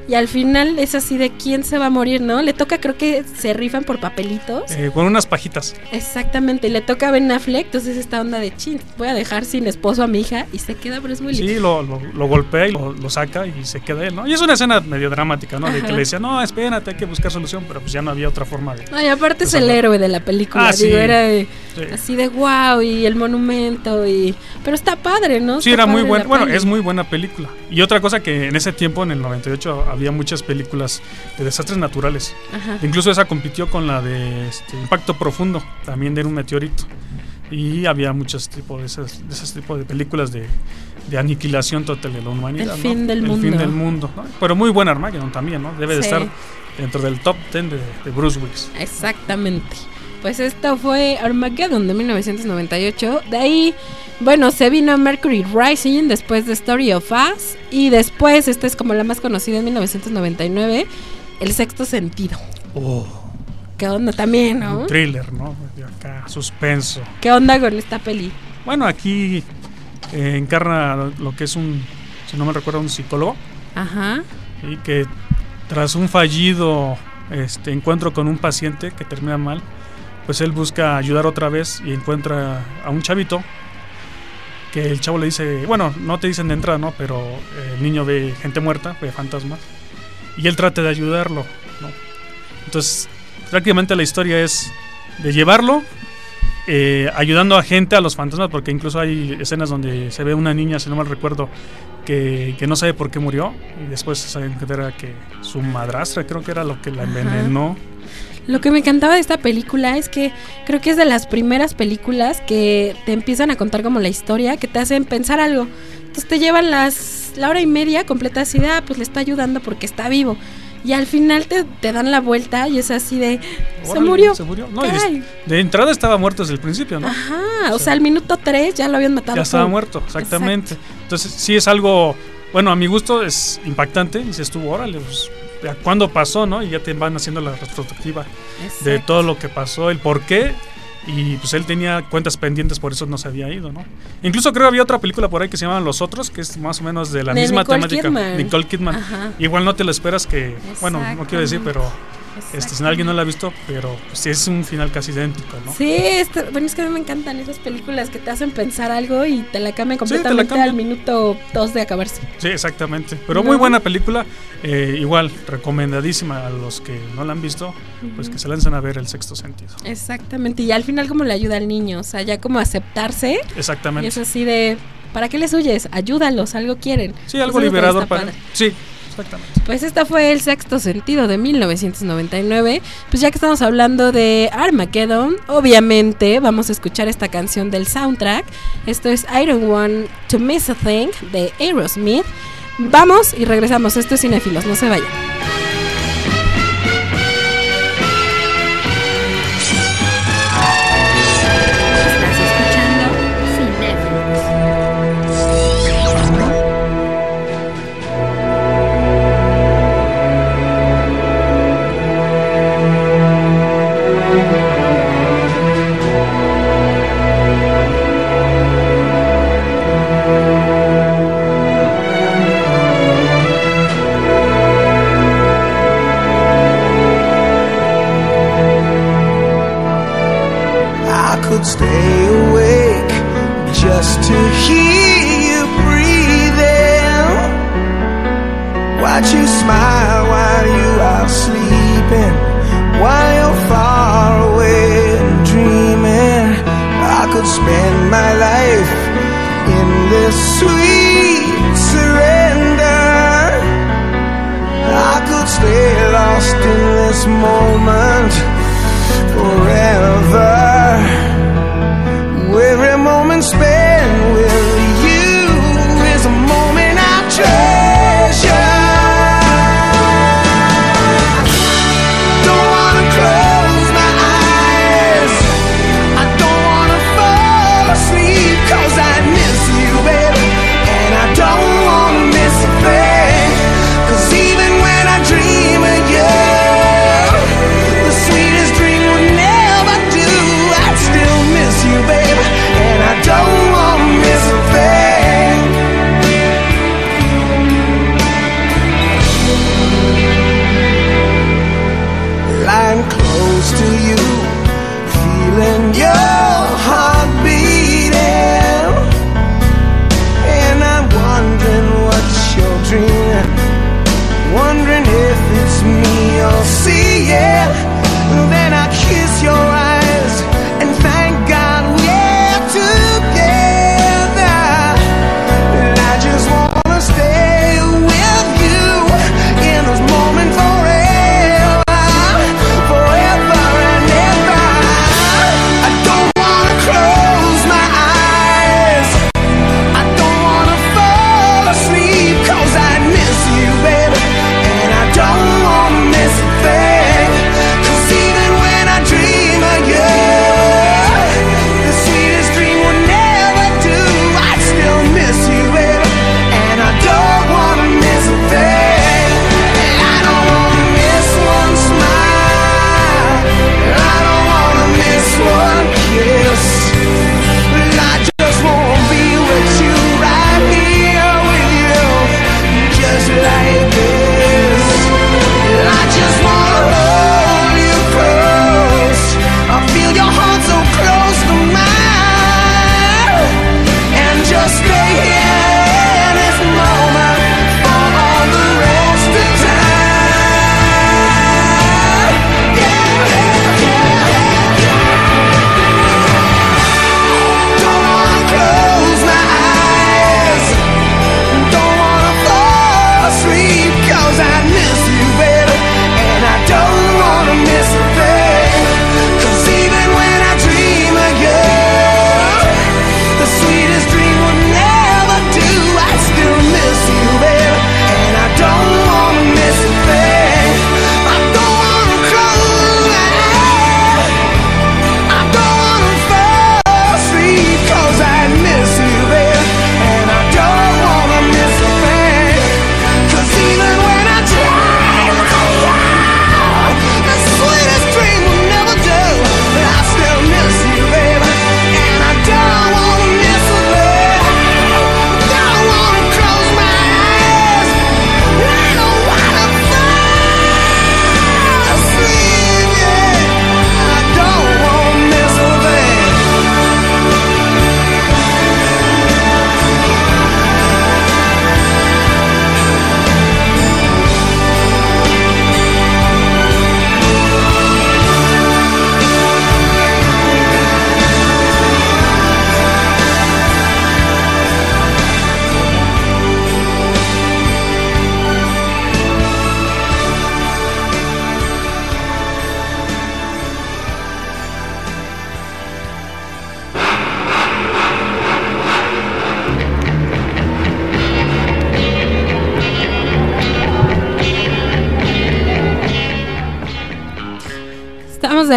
Y al final es así de quién se va a morir, ¿no? Le toca, creo que se rifan por papelitos. Eh, con unas pajitas. Exactamente. Y le toca a Ben Affleck. Entonces esta onda de chin, voy a dejar sin esposo a mi hija. Y se queda Bruce Willis. Sí, lo, lo- lo golpea y lo, lo saca y se queda él, ¿no? Y es una escena medio dramática, ¿no? De que le decía, no, espérate, hay que buscar solución, pero pues ya no había otra forma de... Ay, aparte es el héroe de la película. Ah, digo, sí. era de- Sí. así de wow y el monumento y pero está padre, ¿no? Sí, Está era muy buena. Bueno, es muy buena película. Y otra cosa que en ese tiempo, en el 98, había muchas películas de desastres naturales. Ajá. Incluso esa compitió con la de este, Impacto Profundo, también de un meteorito. Y había muchos tipos de esas, de esos tipos de películas de, de aniquilación total de la humanidad. El ¿no? fin del El mundo. fin del mundo. ¿no? Pero muy buena Armageddon también, ¿no? Debe de estar dentro del top 10 de, de Bruce Willis. Exactamente. Pues esto fue Armageddon de 1998. De ahí, bueno, se vino Mercury Rising después de Story of Us. Y después, esta es como la más conocida en 1999, El Sexto Sentido. Oh, ¿Qué onda también, no? un thriller, ¿no? De acá, suspenso. ¿Qué onda con esta peli? Bueno, aquí eh, encarna lo que es un, si no me recuerdo, un psicólogo. Ajá. y que tras un fallido este, encuentro con un paciente que termina mal, pues él busca ayudar otra vez y encuentra a un chavito que el chavo le dice, bueno, no te dicen de entrada, ¿no? Pero el niño ve gente muerta, ve fantasmas y él trata de ayudarlo, ¿no? Entonces, prácticamente la historia es de llevarlo eh, ayudando a gente a los fantasmas, porque incluso hay escenas donde se ve una niña, si no mal recuerdo, que, que no sabe por qué murió, y después se entera que su madrastra creo que era lo que la Ajá. Lo que me encantaba de esta película es que creo que es de las primeras películas que te empiezan a contar como la historia, que te hacen pensar algo. Entonces te llevan las la hora y media completa así de, ah, pues le está ayudando porque está vivo. Y al final te, te dan la vuelta y es así de, se Órale, murió. Se murió. No, Caray. de entrada estaba muerto desde el principio, ¿no? Ajá, o sea, al minuto 3 ya lo habían matado. ya estaba muerto, exactamente. Entonces, sí es algo, bueno, a mi gusto es impactante. Y dices tú, órale, pues, ¿a ¿cuándo pasó, no? Y ya te van haciendo la retrospectiva de todo lo que pasó, el por qué. Y pues él tenía cuentas pendientes, por eso no se había ido, ¿no? Incluso creo había otra película por ahí que se llama Los Otros, que es más o menos de la De misma Nicole temática. Kidman. Nicole Kidman. Ajá. Igual no te lo esperas que, bueno, no quiero decir, pero este, si alguien no la ha visto, pero pues, sí es un final casi idéntico, ¿no? Sí, este- bueno, es que a mí me encantan esas películas que te hacen pensar algo y te la cambian Sí, te la completamente cambian. al minuto 2 de acabarse. Sí, exactamente. Pero ¿No? muy buena película. eh, igual, recomendadísima a los que no la han visto, pues que se lancen a ver El Sexto Sentido. Exactamente, y al final como le ayuda al niño, o sea, ya como aceptarse. Exactamente. Y es así de, ¿para qué les huyes? Ayúdalos, algo quieren. Sí, algo Eso liberador para... Sí, Pues este fue el sexto sentido de 1999. Pues ya que estamos hablando de Armageddon, obviamente vamos a escuchar esta canción del soundtrack. Esto es I Don't Want to Miss a Thing de Aerosmith. Vamos y regresamos. Esto es Cinefilos, no se vayan.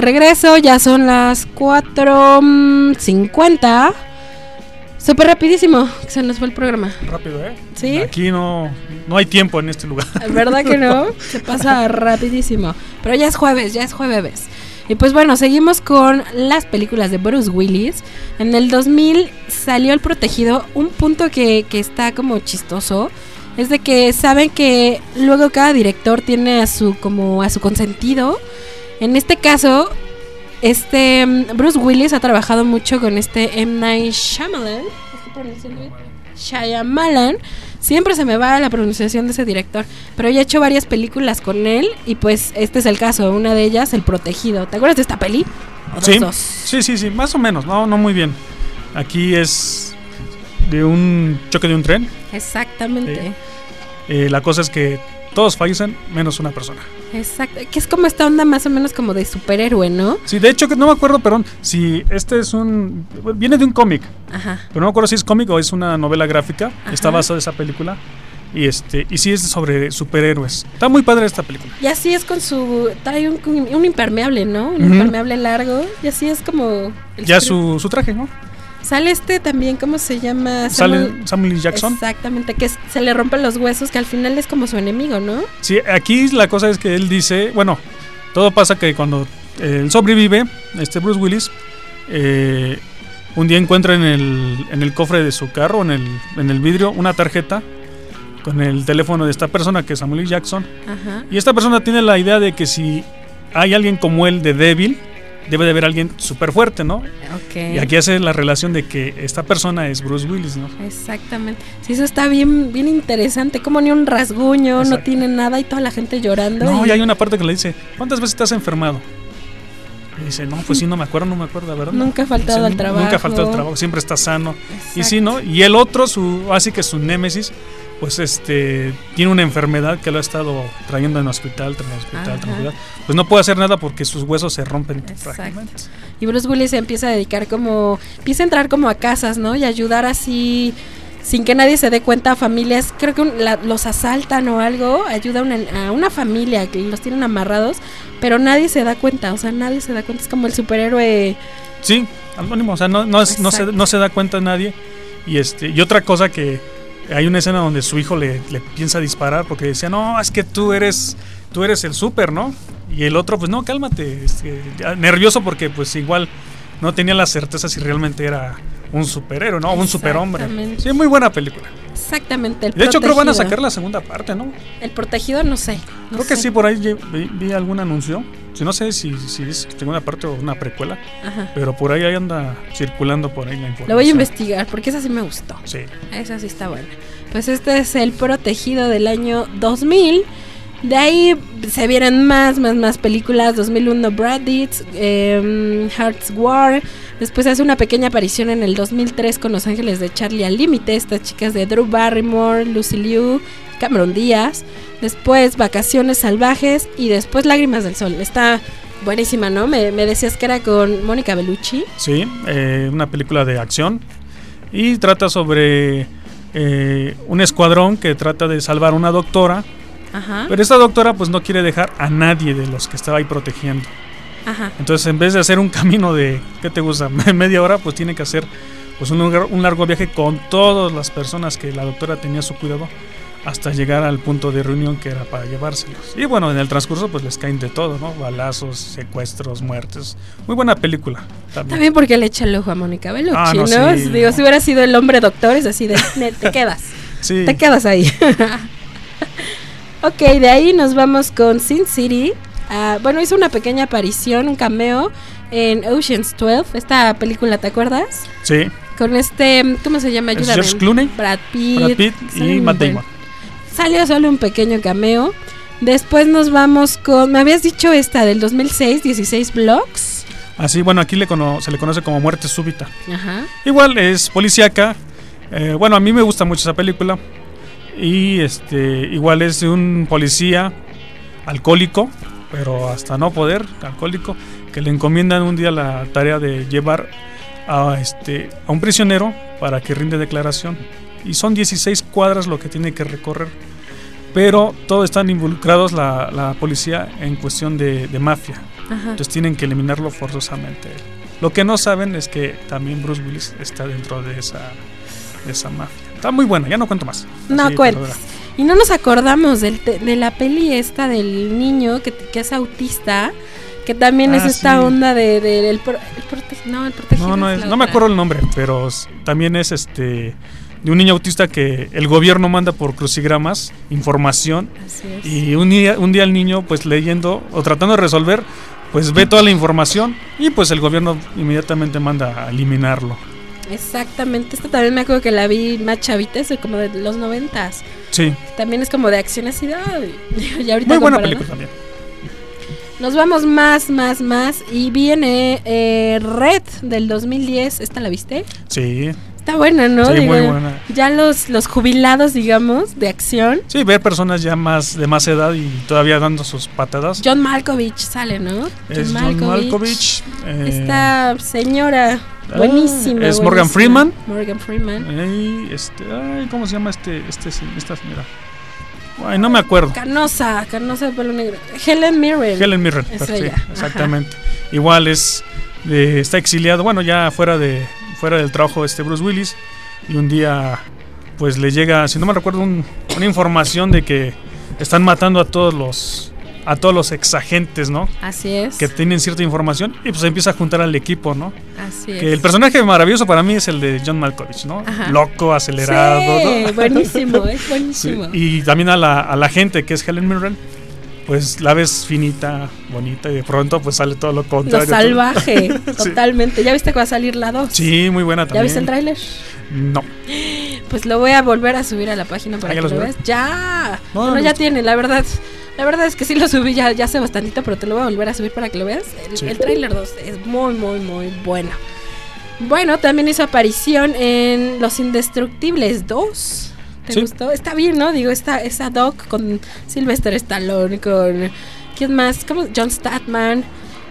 Regreso, ya son las 4.50. Súper rapidísimo, se nos fue el programa. Rápido, ¿eh? ¿Sí? Aquí no, no hay tiempo en este lugar. ¿Verdad que no? Se pasa rapidísimo. Pero ya es jueves, ya es jueves. Y pues bueno, seguimos con las películas de Bruce Willis. En el 2000 salió El Protegido. Un punto que, que está como chistoso es de que saben que luego cada director tiene a su como a su consentido. En este caso, este mm, Bruce Willis ha trabajado mucho con este M Night Shyamalan. Shyamalan. Siempre se me va la pronunciación de ese director, pero ya he hecho varias películas con él y pues este es el caso, una de ellas El Protegido. ¿Te acuerdas de esta peli? ¿O Sí, dos? sí, sí, sí, más o menos, no, no muy bien. Aquí es de un choque de un tren. Exactamente. Eh, la cosa es que todos fallecen menos una persona. Exacto. Que es como esta onda más o menos como de superhéroe, ¿no? Sí, de hecho que no me acuerdo, perdón, si este es un viene de un cómic, Ajá. pero no me acuerdo si es cómic o es una novela gráfica. Está basada esa película y este y sí es sobre superhéroes. Está muy padre esta película. Y así es con su. Trae un, un impermeable, ¿no? Un impermeable largo. Y así es como. el Ya su, su traje, ¿no? Sale este también, ¿cómo se llama? Sale Samuel- L. Jackson. Exactamente, que se le rompen los huesos, que al final es como su enemigo, ¿no? Sí, aquí la cosa es que él dice, bueno, todo pasa que cuando eh, él sobrevive, este Bruce Willis, eh, un día encuentra en el, en el cofre de su carro, en el, en el vidrio, una tarjeta con el teléfono de esta persona, que es Samuel L. Jackson. Ajá. Y esta persona tiene la idea de que si hay alguien como él de débil, debe de haber alguien súper fuerte, ¿no? Ok. Y aquí hace la relación de que esta persona es Bruce Willis, ¿no? Exactamente. Sí, eso está bien, bien interesante. Como ni un rasguño, no tiene nada y toda la gente llorando. No, y y hay una parte que le dice, ¿cuántas veces te has enfermado? Y dice, no, pues sí, no me acuerdo, no me acuerdo, verdad. Nunca ha faltado Dice, al trabajo. Nunca ha faltado al trabajo, siempre está sano. Y sí. ¿no? Y el otro, su, así que su némesis, pues este, tiene una enfermedad que lo ha estado trayendo en hospital, tras hospital, tras hospital. Pues no puede hacer nada porque sus huesos se rompen prácticamente. Y Bruce Willis se empieza a dedicar como. Empieza a entrar como a casas, ¿no? Y ayudar así. Sin que nadie se dé cuenta a familias, creo que un- la- los asaltan o algo, ayuda a una, a una familia que los tienen amarrados, pero nadie se da cuenta, o sea, nadie se da cuenta, es como el superhéroe Sí, anónimo, o sea, no, no, es- no, se, no se da cuenta nadie. Y este y otra cosa que hay una escena donde su hijo le, le piensa disparar porque decía, no, es que tú eres, tú eres el súper, ¿no? Y el otro, pues no, cálmate, este, nervioso porque pues igual no tenía la certeza si realmente era un superhéroe, ¿no? Un superhombre. Sí, muy buena película. Exactamente. El De hecho, creo van a protegido. sacar la segunda parte, ¿no? El protegido, no sé. no Creo que sí, por ahí vi algún anuncio. Si no sé si, si es segunda parte o una precuela. Ajá. Pero por ahí anda circulando por ahí la información. Lo voy a investigar porque esa sí me gustó. Sí. Esa sí está buena. Pues este es el protegido del año 2000. De ahí se vienen más, más, más películas. 2001 Bradits, eh, Hearts War. Después hace una pequeña aparición en el 2003 con Los Ángeles de Charlie al Límite. Estas chicas de Drew Barrymore, Lucy Liu, Cameron Díaz. Después Vacaciones Salvajes y después Lágrimas del Sol. Está buenísima, ¿no? Me, me decías que era con Mónica Bellucci. Sí, eh, una película de acción. Y trata sobre eh, un escuadrón que trata de salvar a una doctora. Ajá. Pero esta doctora pues no quiere dejar a nadie de los que estaba ahí protegiendo. Ajá. Entonces en vez de hacer un camino de, ¿qué te gusta? Media hora, pues tiene que hacer pues un, lugar- un largo viaje con todas las personas que la doctora tenía a su cuidado hasta llegar al punto de reunión que era para llevárselos. Y bueno, en el transcurso pues les caen de todo, ¿no? Balazos, secuestros, muertes. Muy buena película. También. También porque le echa el ojo a Mónica Bellucci, Ah, ¿no? no, sí, Digo, no. si hubiera sido el hombre doctor, es así de, "Ne, te quedas. Sí. Te quedas ahí. ok, de ahí nos vamos con Sin City. Ah, bueno, hizo una pequeña aparición, un cameo en Ocean's 12, esta película, ¿te acuerdas? Sí. Con este, ¿cómo se llama? Ayúdame. George Clooney, Brad Pitt. Brad Pitt Sale y Matt Damon. Salió solo un pequeño cameo. Después nos vamos con, me habías dicho esta del 2006, 16 Blocks. Así, bueno, aquí le cono- se le conoce como muerte súbita. Ajá. Igual es policíaca. eh, bueno, a mí me gusta mucho esa película. Y este, igual es un policía alcohólico, pero hasta no poder, alcohólico, que le encomiendan un día la tarea de llevar a, este, a un prisionero para que rinde declaración. Y son 16 cuadras lo que tiene que recorrer. Pero todos están involucrados la, la policía en cuestión de, de mafia. Ajá. Entonces tienen que eliminarlo forzosamente. Lo que no saben es que también Bruce Willis está dentro de esa, de esa mafia. Está muy buena, ya no cuento más. No pero, Y no nos acordamos del te- de la peli esta del niño que, que es autista, que también es Ah, esta sí. onda de, de- el, pro- el prote- no, el protegido. No, no, es es- no me acuerdo el nombre, pero también es este de un niño autista que el gobierno manda por crucigramas información Así es. y un día, un día el niño pues leyendo o tratando de resolver pues ve toda la información y pues el gobierno inmediatamente manda a eliminarlo. Exactamente, esta también me acuerdo que la vi más chavita, es como de los noventas. Sí, También es como de acción así y ahorita muy buena película también. Nos vamos más, más, más. Y viene eh, Red del 2010. ¿Esta la viste? Sí, Está buena, ¿no? Sí, muy buena. Ya los, los jubilados, digamos, de acción. sí, ver personas ya más de más edad y todavía dando sus patadas. John Malkovich sale, ¿no? es John Malkovich. eh, Esta señora ah, buenísima. es Morgan buenísima. Freeman. Morgan Freeman. Ay, este, ay, ¿cómo se llama este, este, esta señora? Ay, no me acuerdo. Canosa, canosa de pelo negro. Helen Mirren. Helen Mirren, perfecto, ajá. exactamente. Igual es, eh, está exiliado, bueno, ya fuera de, fuera del trabajo este Bruce Willis y un día, pues le llega, si no me recuerdo, un- una información de que están matando a todos los, a todos los exagentes, ¿no? Así es. Que tienen cierta información y pues empieza a juntar al equipo, ¿no? Así es. Que el personaje maravilloso para mí es el de John Malkovich, ¿no? Ajá. Loco, acelerado. Sí, ¿no? buenísimo, es Sí, buenísimo. Y también a la, a la gente que es Helen Mirren, pues la ves finita, bonita y de pronto pues sale todo lo Lo contrario. salvaje, totalmente. ¿Ya viste que va a salir la 2? Sí, muy buena ¿Ya también. viste el tráiler? No. Pues lo voy a volver a subir a la página para ¿ya que lo veas. Ya. No, bueno, no ya tiene, la verdad. La verdad es que sí lo subí ya, ya hace bastantito, pero te lo voy a volver a subir para que lo veas. El, Sí. el tráiler 2 es muy, muy, muy bueno. Bueno, también hizo aparición en Los Indestructibles 2. ¿Te Sí. gustó? Está bien, ¿no? Digo, esta, esa doc con Sylvester Stallone, con... ¿Quién más? ¿Cómo? John Statman.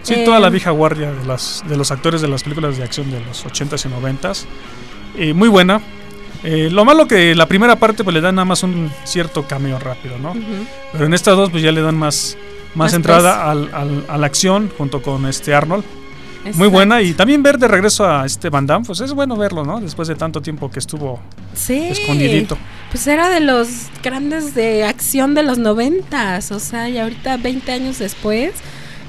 Sí, eh, toda la vieja guardia de, las, de los actores de las películas de acción de los 80s y 90s. Eh, muy buena. Eh, lo malo que la primera parte pues le dan nada más un cierto cameo rápido, ¿no? Pero en estas dos pues ya le dan más, más, Más entrada al, al- a la acción junto con este Arnold. Muy buena y también ver de regreso a este Van Damme, pues es bueno verlo, ¿no? Después de tanto tiempo que estuvo Sí. escondidito. Pues era de los grandes de acción de los noventas, o sea, y ahorita 20 años después,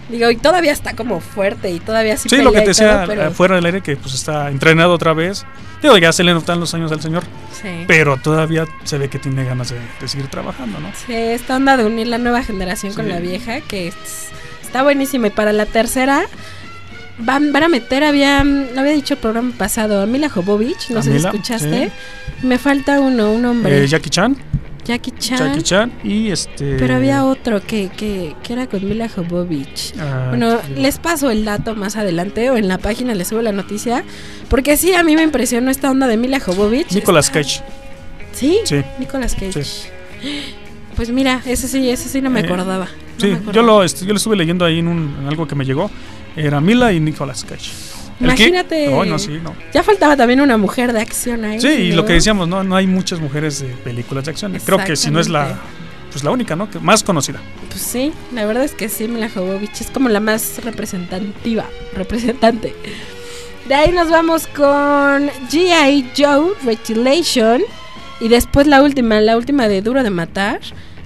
digo, y todavía está como fuerte y todavía sí Sí, lo que te decía pero- eh, fuera del aire, que pues está entrenado otra vez. Digo, ya se le notan los años al señor, sí. pero todavía se ve que tiene ganas de, de seguir trabajando, ¿no? Sí, esta onda de unir la nueva generación con la vieja, que es- está buenísima. Y para la tercera, van, van a meter, había, lo había dicho el programa pasado, a Mila Jovovich, no sé si escuchaste. Me falta uno, un hombre. Eh, Jackie Chan, Jackie Chan. Jackie Chan y este... Pero había otro que, que, que era con Mila Jovovich. ah, Bueno, les paso el dato más adelante o en la página les subo la noticia. Porque sí, a mí me impresionó esta onda de Mila Jovovich. Nicolas Cage. ¿Sí? Sí. Nicolas Cage. Sí. Pues mira, ese sí, ese sí no me Eh, acordaba. No Sí, me yo lo, est- yo lo estuve leyendo ahí en, un, en algo que me llegó. Era Mila y Nicolas Cage. Imagínate. No, sí, no. Ya faltaba también una mujer de acción ahí. Sí, y lo que decíamos, no, no hay muchas mujeres de películas de acción. Creo que si no es la, pues la única, ¿no? Que más conocida. Pues sí, la verdad es que sí, Mila Jovovich es como la más representativa, representante. De ahí nos vamos con G.I. Joe, Retulation. Y después la última, la última de Duro de Matar.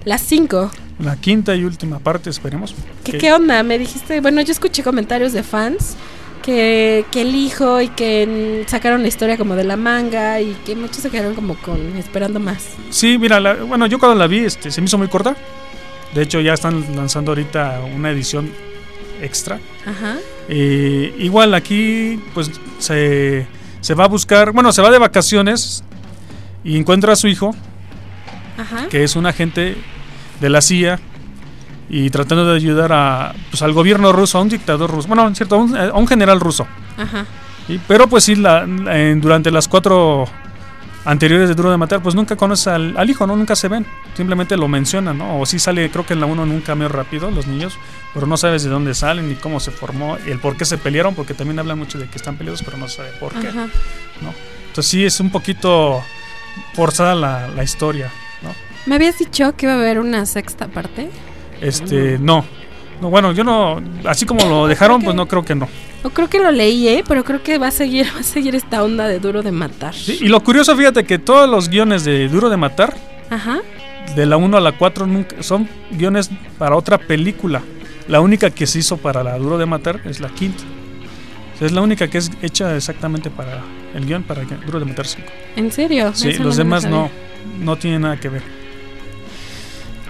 Las 5. La quinta y última parte, esperemos. ¿Qué, que- ¿Qué onda? Me dijiste, bueno, yo escuché comentarios de fans que, que el hijo y que sacaron la historia como de la manga y que muchos se quedaron como con esperando más. Sí, mira, la- bueno, yo cuando la vi este, se me hizo muy corta. De hecho, ya están lanzando ahorita una edición extra. Ajá. Eh, igual aquí, pues se, se va a buscar, bueno, se va de vacaciones y encuentra a su hijo, Ajá. que es un agente de la CIA, y tratando de ayudar a, pues, al gobierno ruso, a un dictador ruso, bueno, en cierto, a un, a un general ruso. Ajá. Y- pero pues sí, la, en- durante las cuatro anteriores de Duro de Matar, pues nunca conoce al, al hijo, ¿no? Nunca se ven. Simplemente lo mencionan, ¿no? O sí sale, creo que en la 1 en un cameo rápido, los niños, pero no sabes de dónde salen ni cómo se formó, el por qué se pelearon, porque también hablan mucho de que están peleados, pero no sabe por qué. Ajá. ¿no? Entonces sí es un poquito forzada la, la historia. Me habías dicho que iba a haber una sexta parte. Este, no. No, bueno, yo no, así como lo dejaron, pues no creo que no. O creo que lo leí, ¿eh? Pero creo que va a seguir, va a seguir esta onda de duro de matar. Sí, y lo curioso, fíjate que todos los guiones de Duro de Matar, Ajá. de la 1 a la 4, nunca, son guiones para otra película. La única que se hizo para la Duro de Matar es la quinta. O sea, es la única que es hecha exactamente para el guion, para Duro de Matar 5. ¿En serio? Sí, Eso los no demás no, no tienen nada que ver.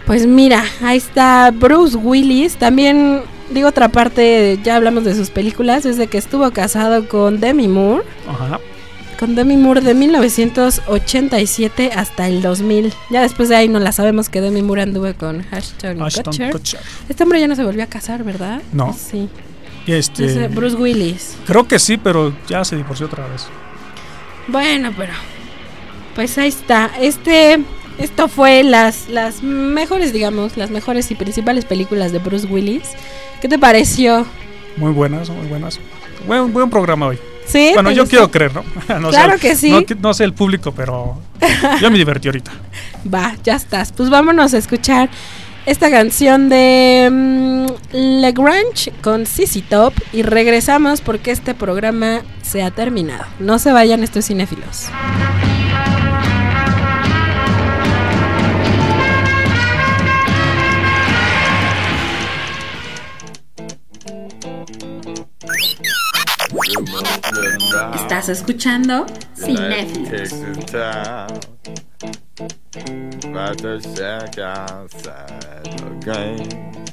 Pues mira, ahí está Bruce Willis. También, digo otra parte, ya hablamos de sus películas, desde que estuvo casado con Demi Moore. Ajá. Con Demi Moore de 1987 hasta el 2000. Ya después de ahí no la sabemos que Demi Moore anduvo con Ashton, Ashton Kutcher. Kutcher. Este hombre ya no se volvió a casar, ¿verdad? No. Sí. Y este, Bruce Willis. creo que sí, pero ya se divorció otra vez. Bueno, pero pues ahí está. Este esto fue las las mejores, digamos, las mejores y principales películas de Bruce Willis. ¿Qué te pareció? Muy buenas, muy buenas. Buen, buen programa hoy. Sí. Bueno, ¿te yo gustó? quiero creer, ¿no? No sé, Claro que sí. No, sé el público, pero yo me divertí ahorita. Va, ya estás. Pues vámonos a escuchar esta canción de mm, Le Grange con CC Top y regresamos porque este programa se ha terminado. No se vayan estos cinéfilos. Estás escuchando Cinéfilos. About to shack outside the game.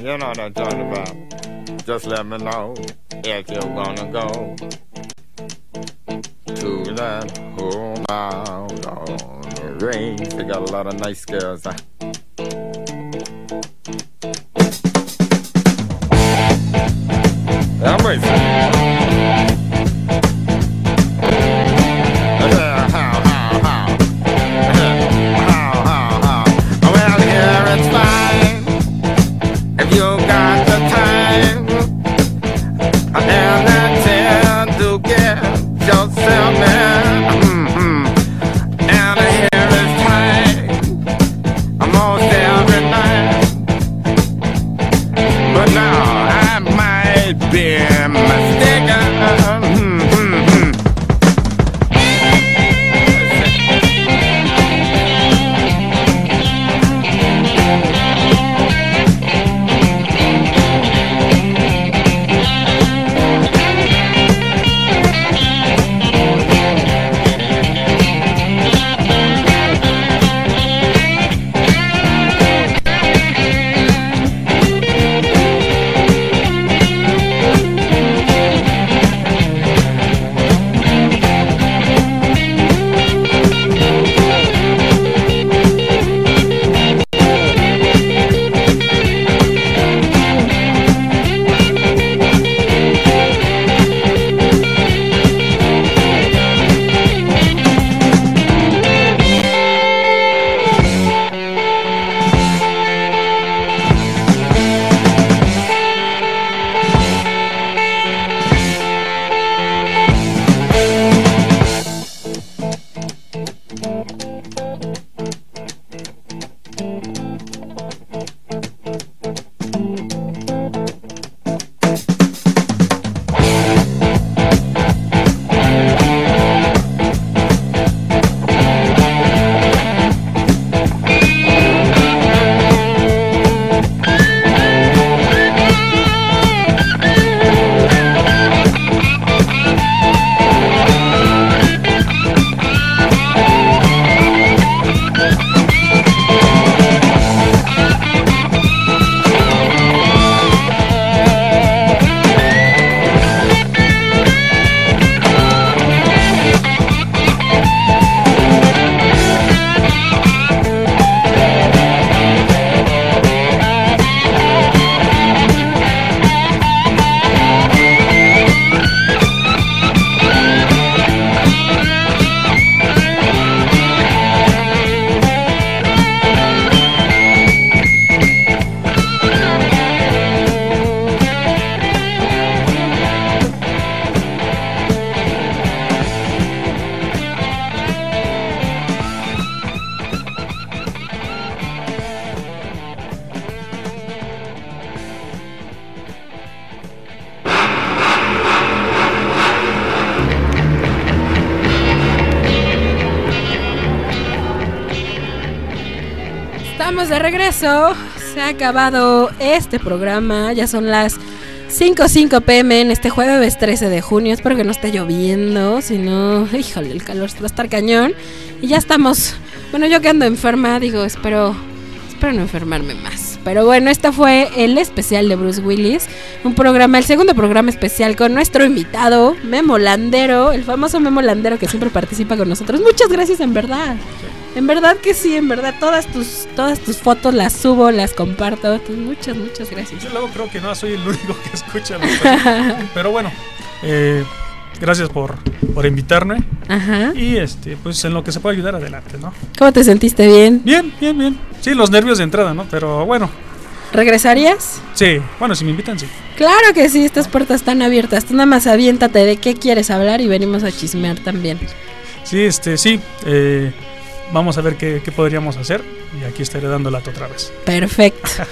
You know what I'm talking about. Just let me know if you're gonna go to that home out on the range. They got a lot of nice girls. Huh? I'm racing. Acabado este programa. Ya son las 5.05 pm en este jueves 13 de junio. Espero que no esté lloviendo. Si no, híjole, el calor va a estar cañón. Y ya estamos. Bueno, yo que ando enferma, digo, espero, espero no enfermarme más. Pero bueno, este fue el especial de Bruce Willis. Un programa, el segundo programa especial con nuestro invitado, Memo Landero, el famoso Memo Landero que siempre participa con nosotros. Muchas gracias, en verdad. En verdad que sí, en verdad. Todas tus, todas tus fotos las subo, las comparto. Muchas, muchas gracias. Yo luego creo que no soy el único que escucha. los- Pero bueno, eh, gracias por, por invitarme. Ajá. Y este, pues en lo que se puede ayudar adelante, ¿no? ¿Cómo te sentiste bien? Bien, bien, bien. Sí, los nervios de entrada, ¿no? Pero bueno, ¿Regresarías? sí. Bueno, si me invitan, sí. Claro que sí, estas puertas están abiertas. Tú nada más aviéntate de qué quieres hablar y venimos a chismear también. Sí, este, sí. eh, vamos a ver qué, qué podríamos hacer. Y aquí estaré dando lata otra vez. Perfecto.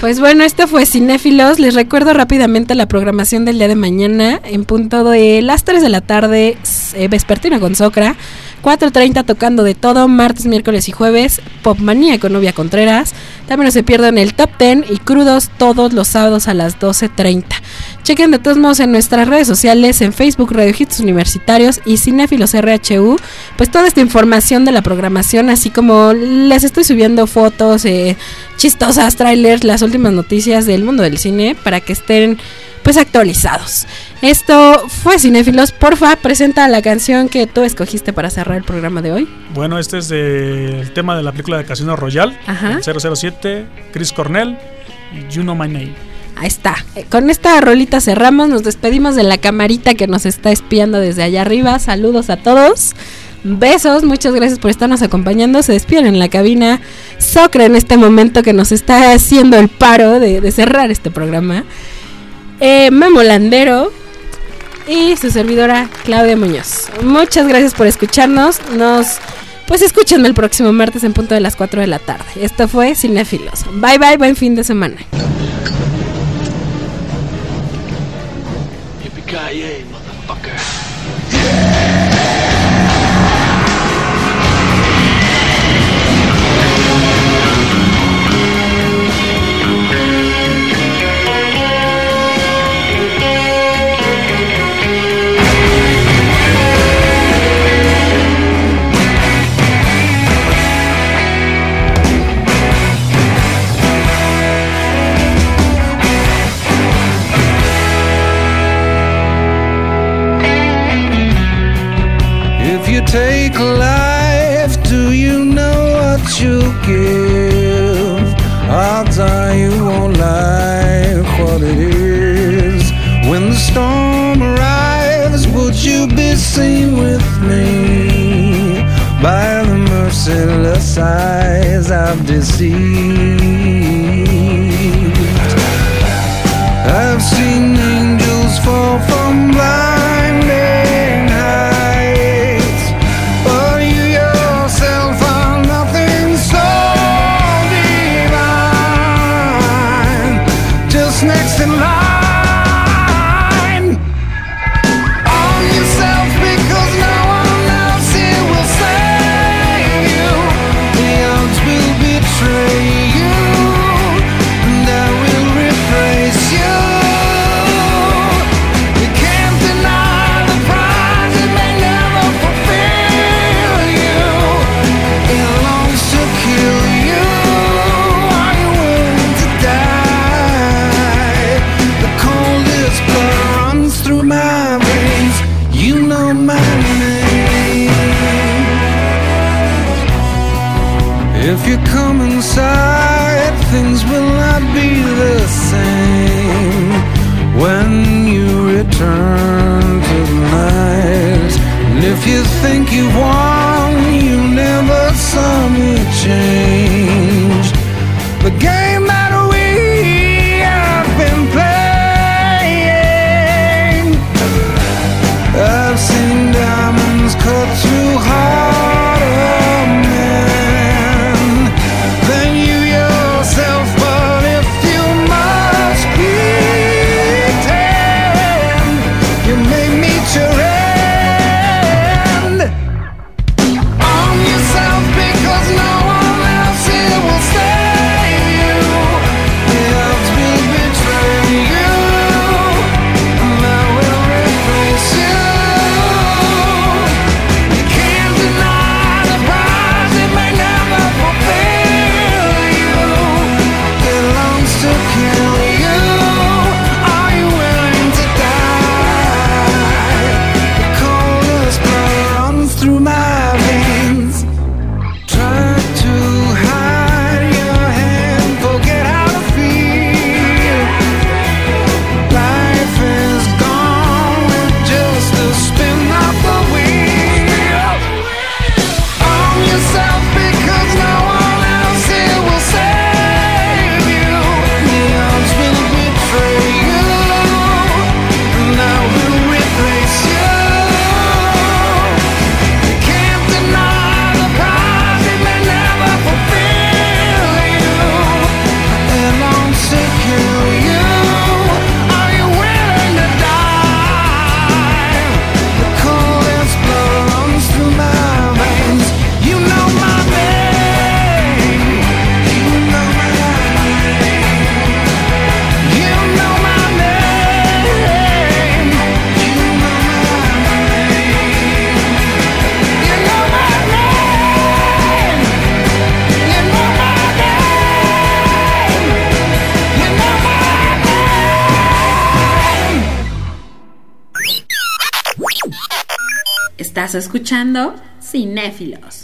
Pues bueno, esto fue Cinéfilos. Les recuerdo rápidamente la programación del día de mañana en punto de las 3 de la tarde, eh, vespertino con Socra. 4.30 tocando de todo, martes, miércoles y jueves, Popmanía con Novia Contreras. También no se pierdan el Top 10 y crudos todos los sábados a las 12.30. Chequen de todos modos en nuestras redes sociales, en Facebook Radio Hits Universitarios y Cinéfilos RHU, pues toda esta información de la programación, así como les estoy subiendo fotos eh, chistosas, trailers, las últimas noticias del mundo del cine para que estén pues actualizados. Esto fue Cinéfilos, porfa, presenta la canción que tú escogiste para cerrar el programa de hoy. Bueno, este es de- el tema de la película de Casino Royale. Ajá. el 007, Chris Cornell y You Know My Name. Ahí está. Eh, Con esta rolita cerramos, nos despedimos de la camarita que nos está espiando desde allá arriba. Saludos a todos. Besos, muchas gracias por estarnos acompañando. Se despiden en la cabina Socra en este momento que nos está haciendo el paro de, cerrar este programa. Eh, Memo Landero y su servidora Claudia Muñoz. Muchas gracias por escucharnos. Nos pues escúchenme el próximo martes en punto de las 4 de la tarde. Esto fue Cinéfilos. Bye bye, buen fin de semana. Escuchando Cinéfilos.